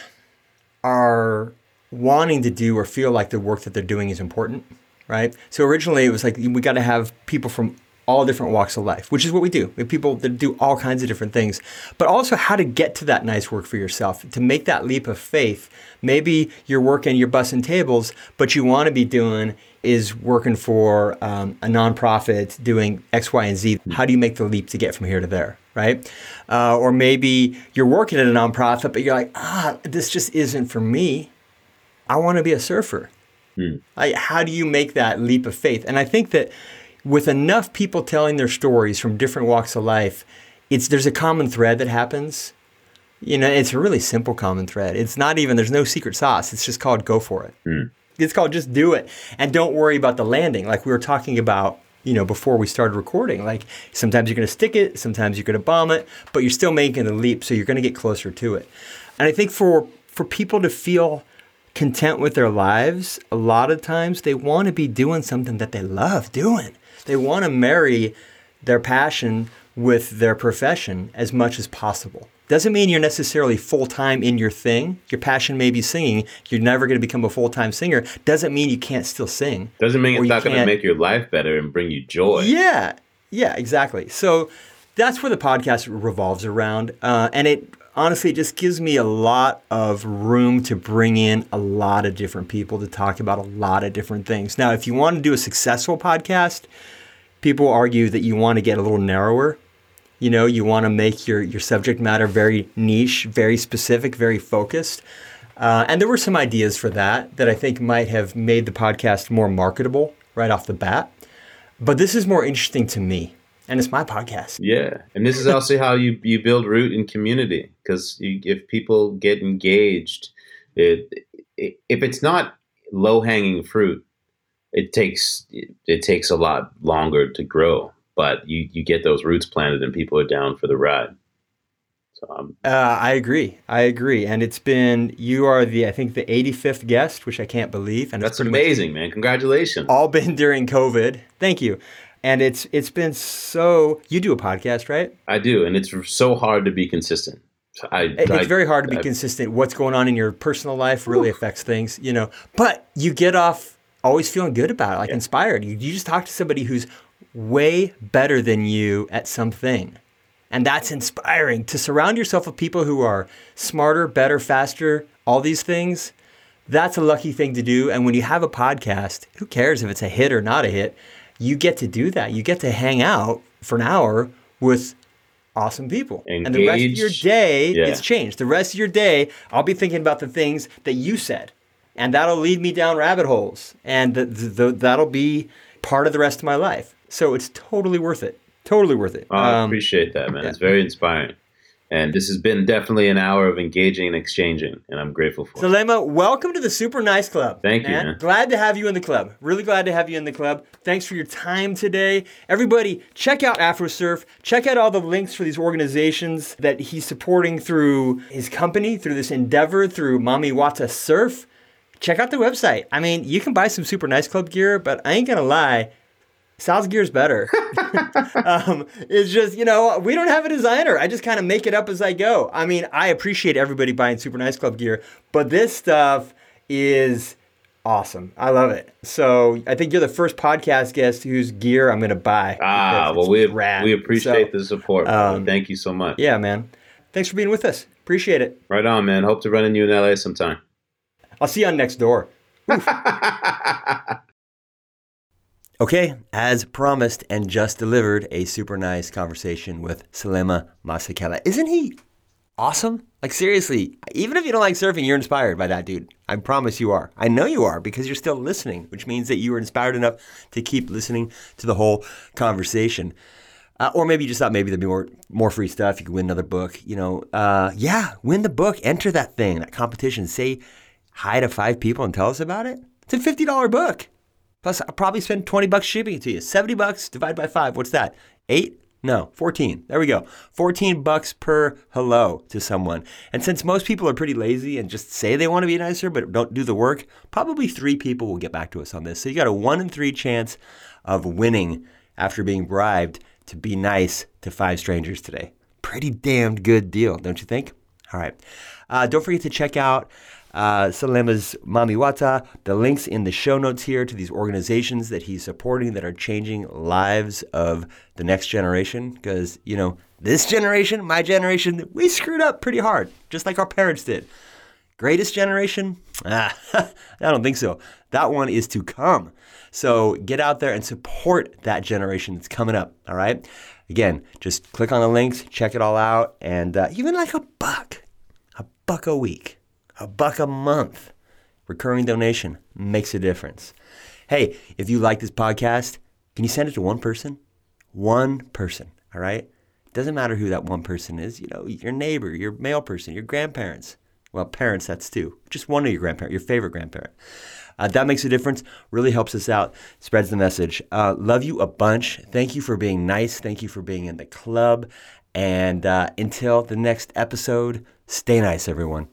are wanting to do or feel like the work that they're doing is important, right? So originally it was like we got to have people from all different walks of life, which is what we do. We have people that do all kinds of different things, but also how to get to that nice work for yourself, to make that leap of faith. Maybe you're working, you're bussing tables, but you want to be doing is working for um, a nonprofit doing X, Y, and Z. How do you make the leap to get from here to there, right? Uh, or maybe you're working at a nonprofit, but you're like, ah, this just isn't for me. I want to be a surfer. Hmm. Like, how do you make that leap of faith? And I think that with enough people telling their stories from different walks of life, it's there's a common thread that happens. You know, it's a really simple common thread. It's not even there's no secret sauce. It's just called go for it. Mm. It's called just do it and don't worry about the landing. Like we were talking about, you know, before we started recording. Like sometimes you're going to stick it, sometimes you're going to bomb it, but you're still making the leap, so you're going to get closer to it. And I think for for people to feel content with their lives, a lot of times they want to be doing something that they love doing. They want to marry their passion with their profession as much as possible. Doesn't mean you're necessarily full time in your thing. Your passion may be singing. You're never going to become a full time singer. Doesn't mean you can't still sing. Doesn't mean it's not going to make your life better and bring you joy. Yeah, yeah, exactly. So that's where the podcast revolves around. Uh, and it honestly it just gives me a lot of room to bring in a lot of different people to talk about a lot of different things. Now, if you want to do a successful podcast, people argue that you want to get a little narrower. You know, you want to make your, your subject matter very niche, very specific, very focused. Uh, and there were some ideas for that that I think might have made the podcast more marketable right off the bat. But this is more interesting to me, and it's my podcast. Yeah, and this is also how you you build root in community because if people get engaged, it, it, if it's not low hanging fruit, it takes it, it takes a lot longer to grow. But you you get those roots planted, and people are down for the ride. So um, uh, I agree. I agree. And it's been you are the I think the 85th guest, which I can't believe. And that's amazing, man! Congratulations. All been during COVID. Thank you. And it's it's been so. You do a podcast, right? I do, and it's so hard to be consistent. I, it's I, very hard to be I, consistent. What's going on in your personal life really affects things, you know. But you get off always feeling good about it, like yeah. inspired. You, you just talk to somebody who's way better than you at something. And that's inspiring to surround yourself with people who are smarter, better, faster, all these things. That's a lucky thing to do. And when you have a podcast, who cares if it's a hit or not a hit? You get to do that. You get to hang out for an hour with awesome people. Engage. And the rest of your day yeah. is changed. The rest of your day, I'll be thinking about the things that you said and that'll lead me down rabbit holes, and the, the, that'll be part of the rest of my life. So it's totally worth it. Totally worth it. Oh, I um, appreciate that, man. Yeah. It's very inspiring. And this has been definitely an hour of engaging and exchanging, and I'm grateful for so, it. Lema, welcome to the Super Nice Club. Thank man. you, man. Glad to have you in the club. Really glad to have you in the club. Thanks for your time today. Everybody, check out AfroSurf. Check out all the links for these organizations that he's supporting through his company, through this endeavor, through Mami Wata Surf check out the website. I mean, you can buy some super nice club gear, but I ain't gonna lie, Sal's gear is better. um, it's just, you know, we don't have a designer. I just kind of make it up as I go. I mean, I appreciate everybody buying super nice club gear, but this stuff is awesome. I love it. So I think you're the first podcast guest whose gear I'm going to buy. Ah, well, we, rad. we appreciate so, the support. Um, Thank you so much. Yeah, man. Thanks for being with us. Appreciate it. Right on, man. Hope to run into you in LA sometime. I'll see you on next door. okay, as promised and just delivered, a super nice conversation with Selema Masekela. Isn't he awesome? Like seriously, even if you don't like surfing, you're inspired by that dude. I promise you are. I know you are because you're still listening, which means that you were inspired enough to keep listening to the whole conversation. Uh, or maybe you just thought maybe there'd be more more free stuff. You could win another book. You know, uh, yeah, win the book. Enter that thing, that competition. Say hi to five people and tell us about it? It's a $50 book. Plus, I'll probably spend 20 bucks shipping it to you. 70 bucks divided by five. What's that? Eight? No, 14. There we go. 14 bucks per hello to someone. And since most people are pretty lazy and just say they want to be nicer but don't do the work, probably three people will get back to us on this. So you got a one in three chance of winning after being bribed to be nice to five strangers today. Pretty damned good deal, don't you think? All right. Uh, don't forget to check out uh, Selema's Mami Wata. The links in the show notes here to these organizations that he's supporting that are changing lives of the next generation. Because, you know, this generation, my generation, we screwed up pretty hard, just like our parents did. Greatest generation? Ah, I don't think so. That one is to come. So get out there and support that generation that's coming up, all right? Again, just click on the links, check it all out, and uh, even like a buck, a buck a week, a buck a month, recurring donation makes a difference. Hey, if you like this podcast, can you send it to one person? One person, all right? Doesn't matter who that one person is, you know, your neighbor, your male person, your grandparents. Well, parents, that's two. Just one of your grandparents, your favorite grandparent. Uh, that makes a difference, really helps us out, spreads the message. Uh, love you a bunch. Thank you for being nice. Thank you for being in the club. And uh, until the next episode, stay nice, everyone.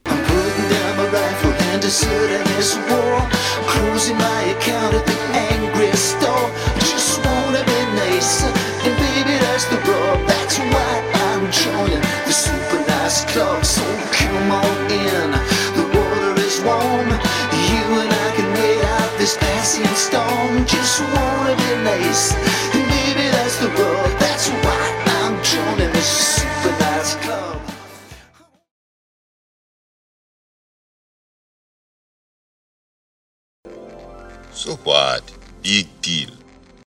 Closing my account at the angry store. Just wanna be nice. And baby, that's the rub. That's why I'm joining the super nice club. So come on in. The water is warm. You and I can wait out this passing storm. Just wanna be nice. So what? Big deal.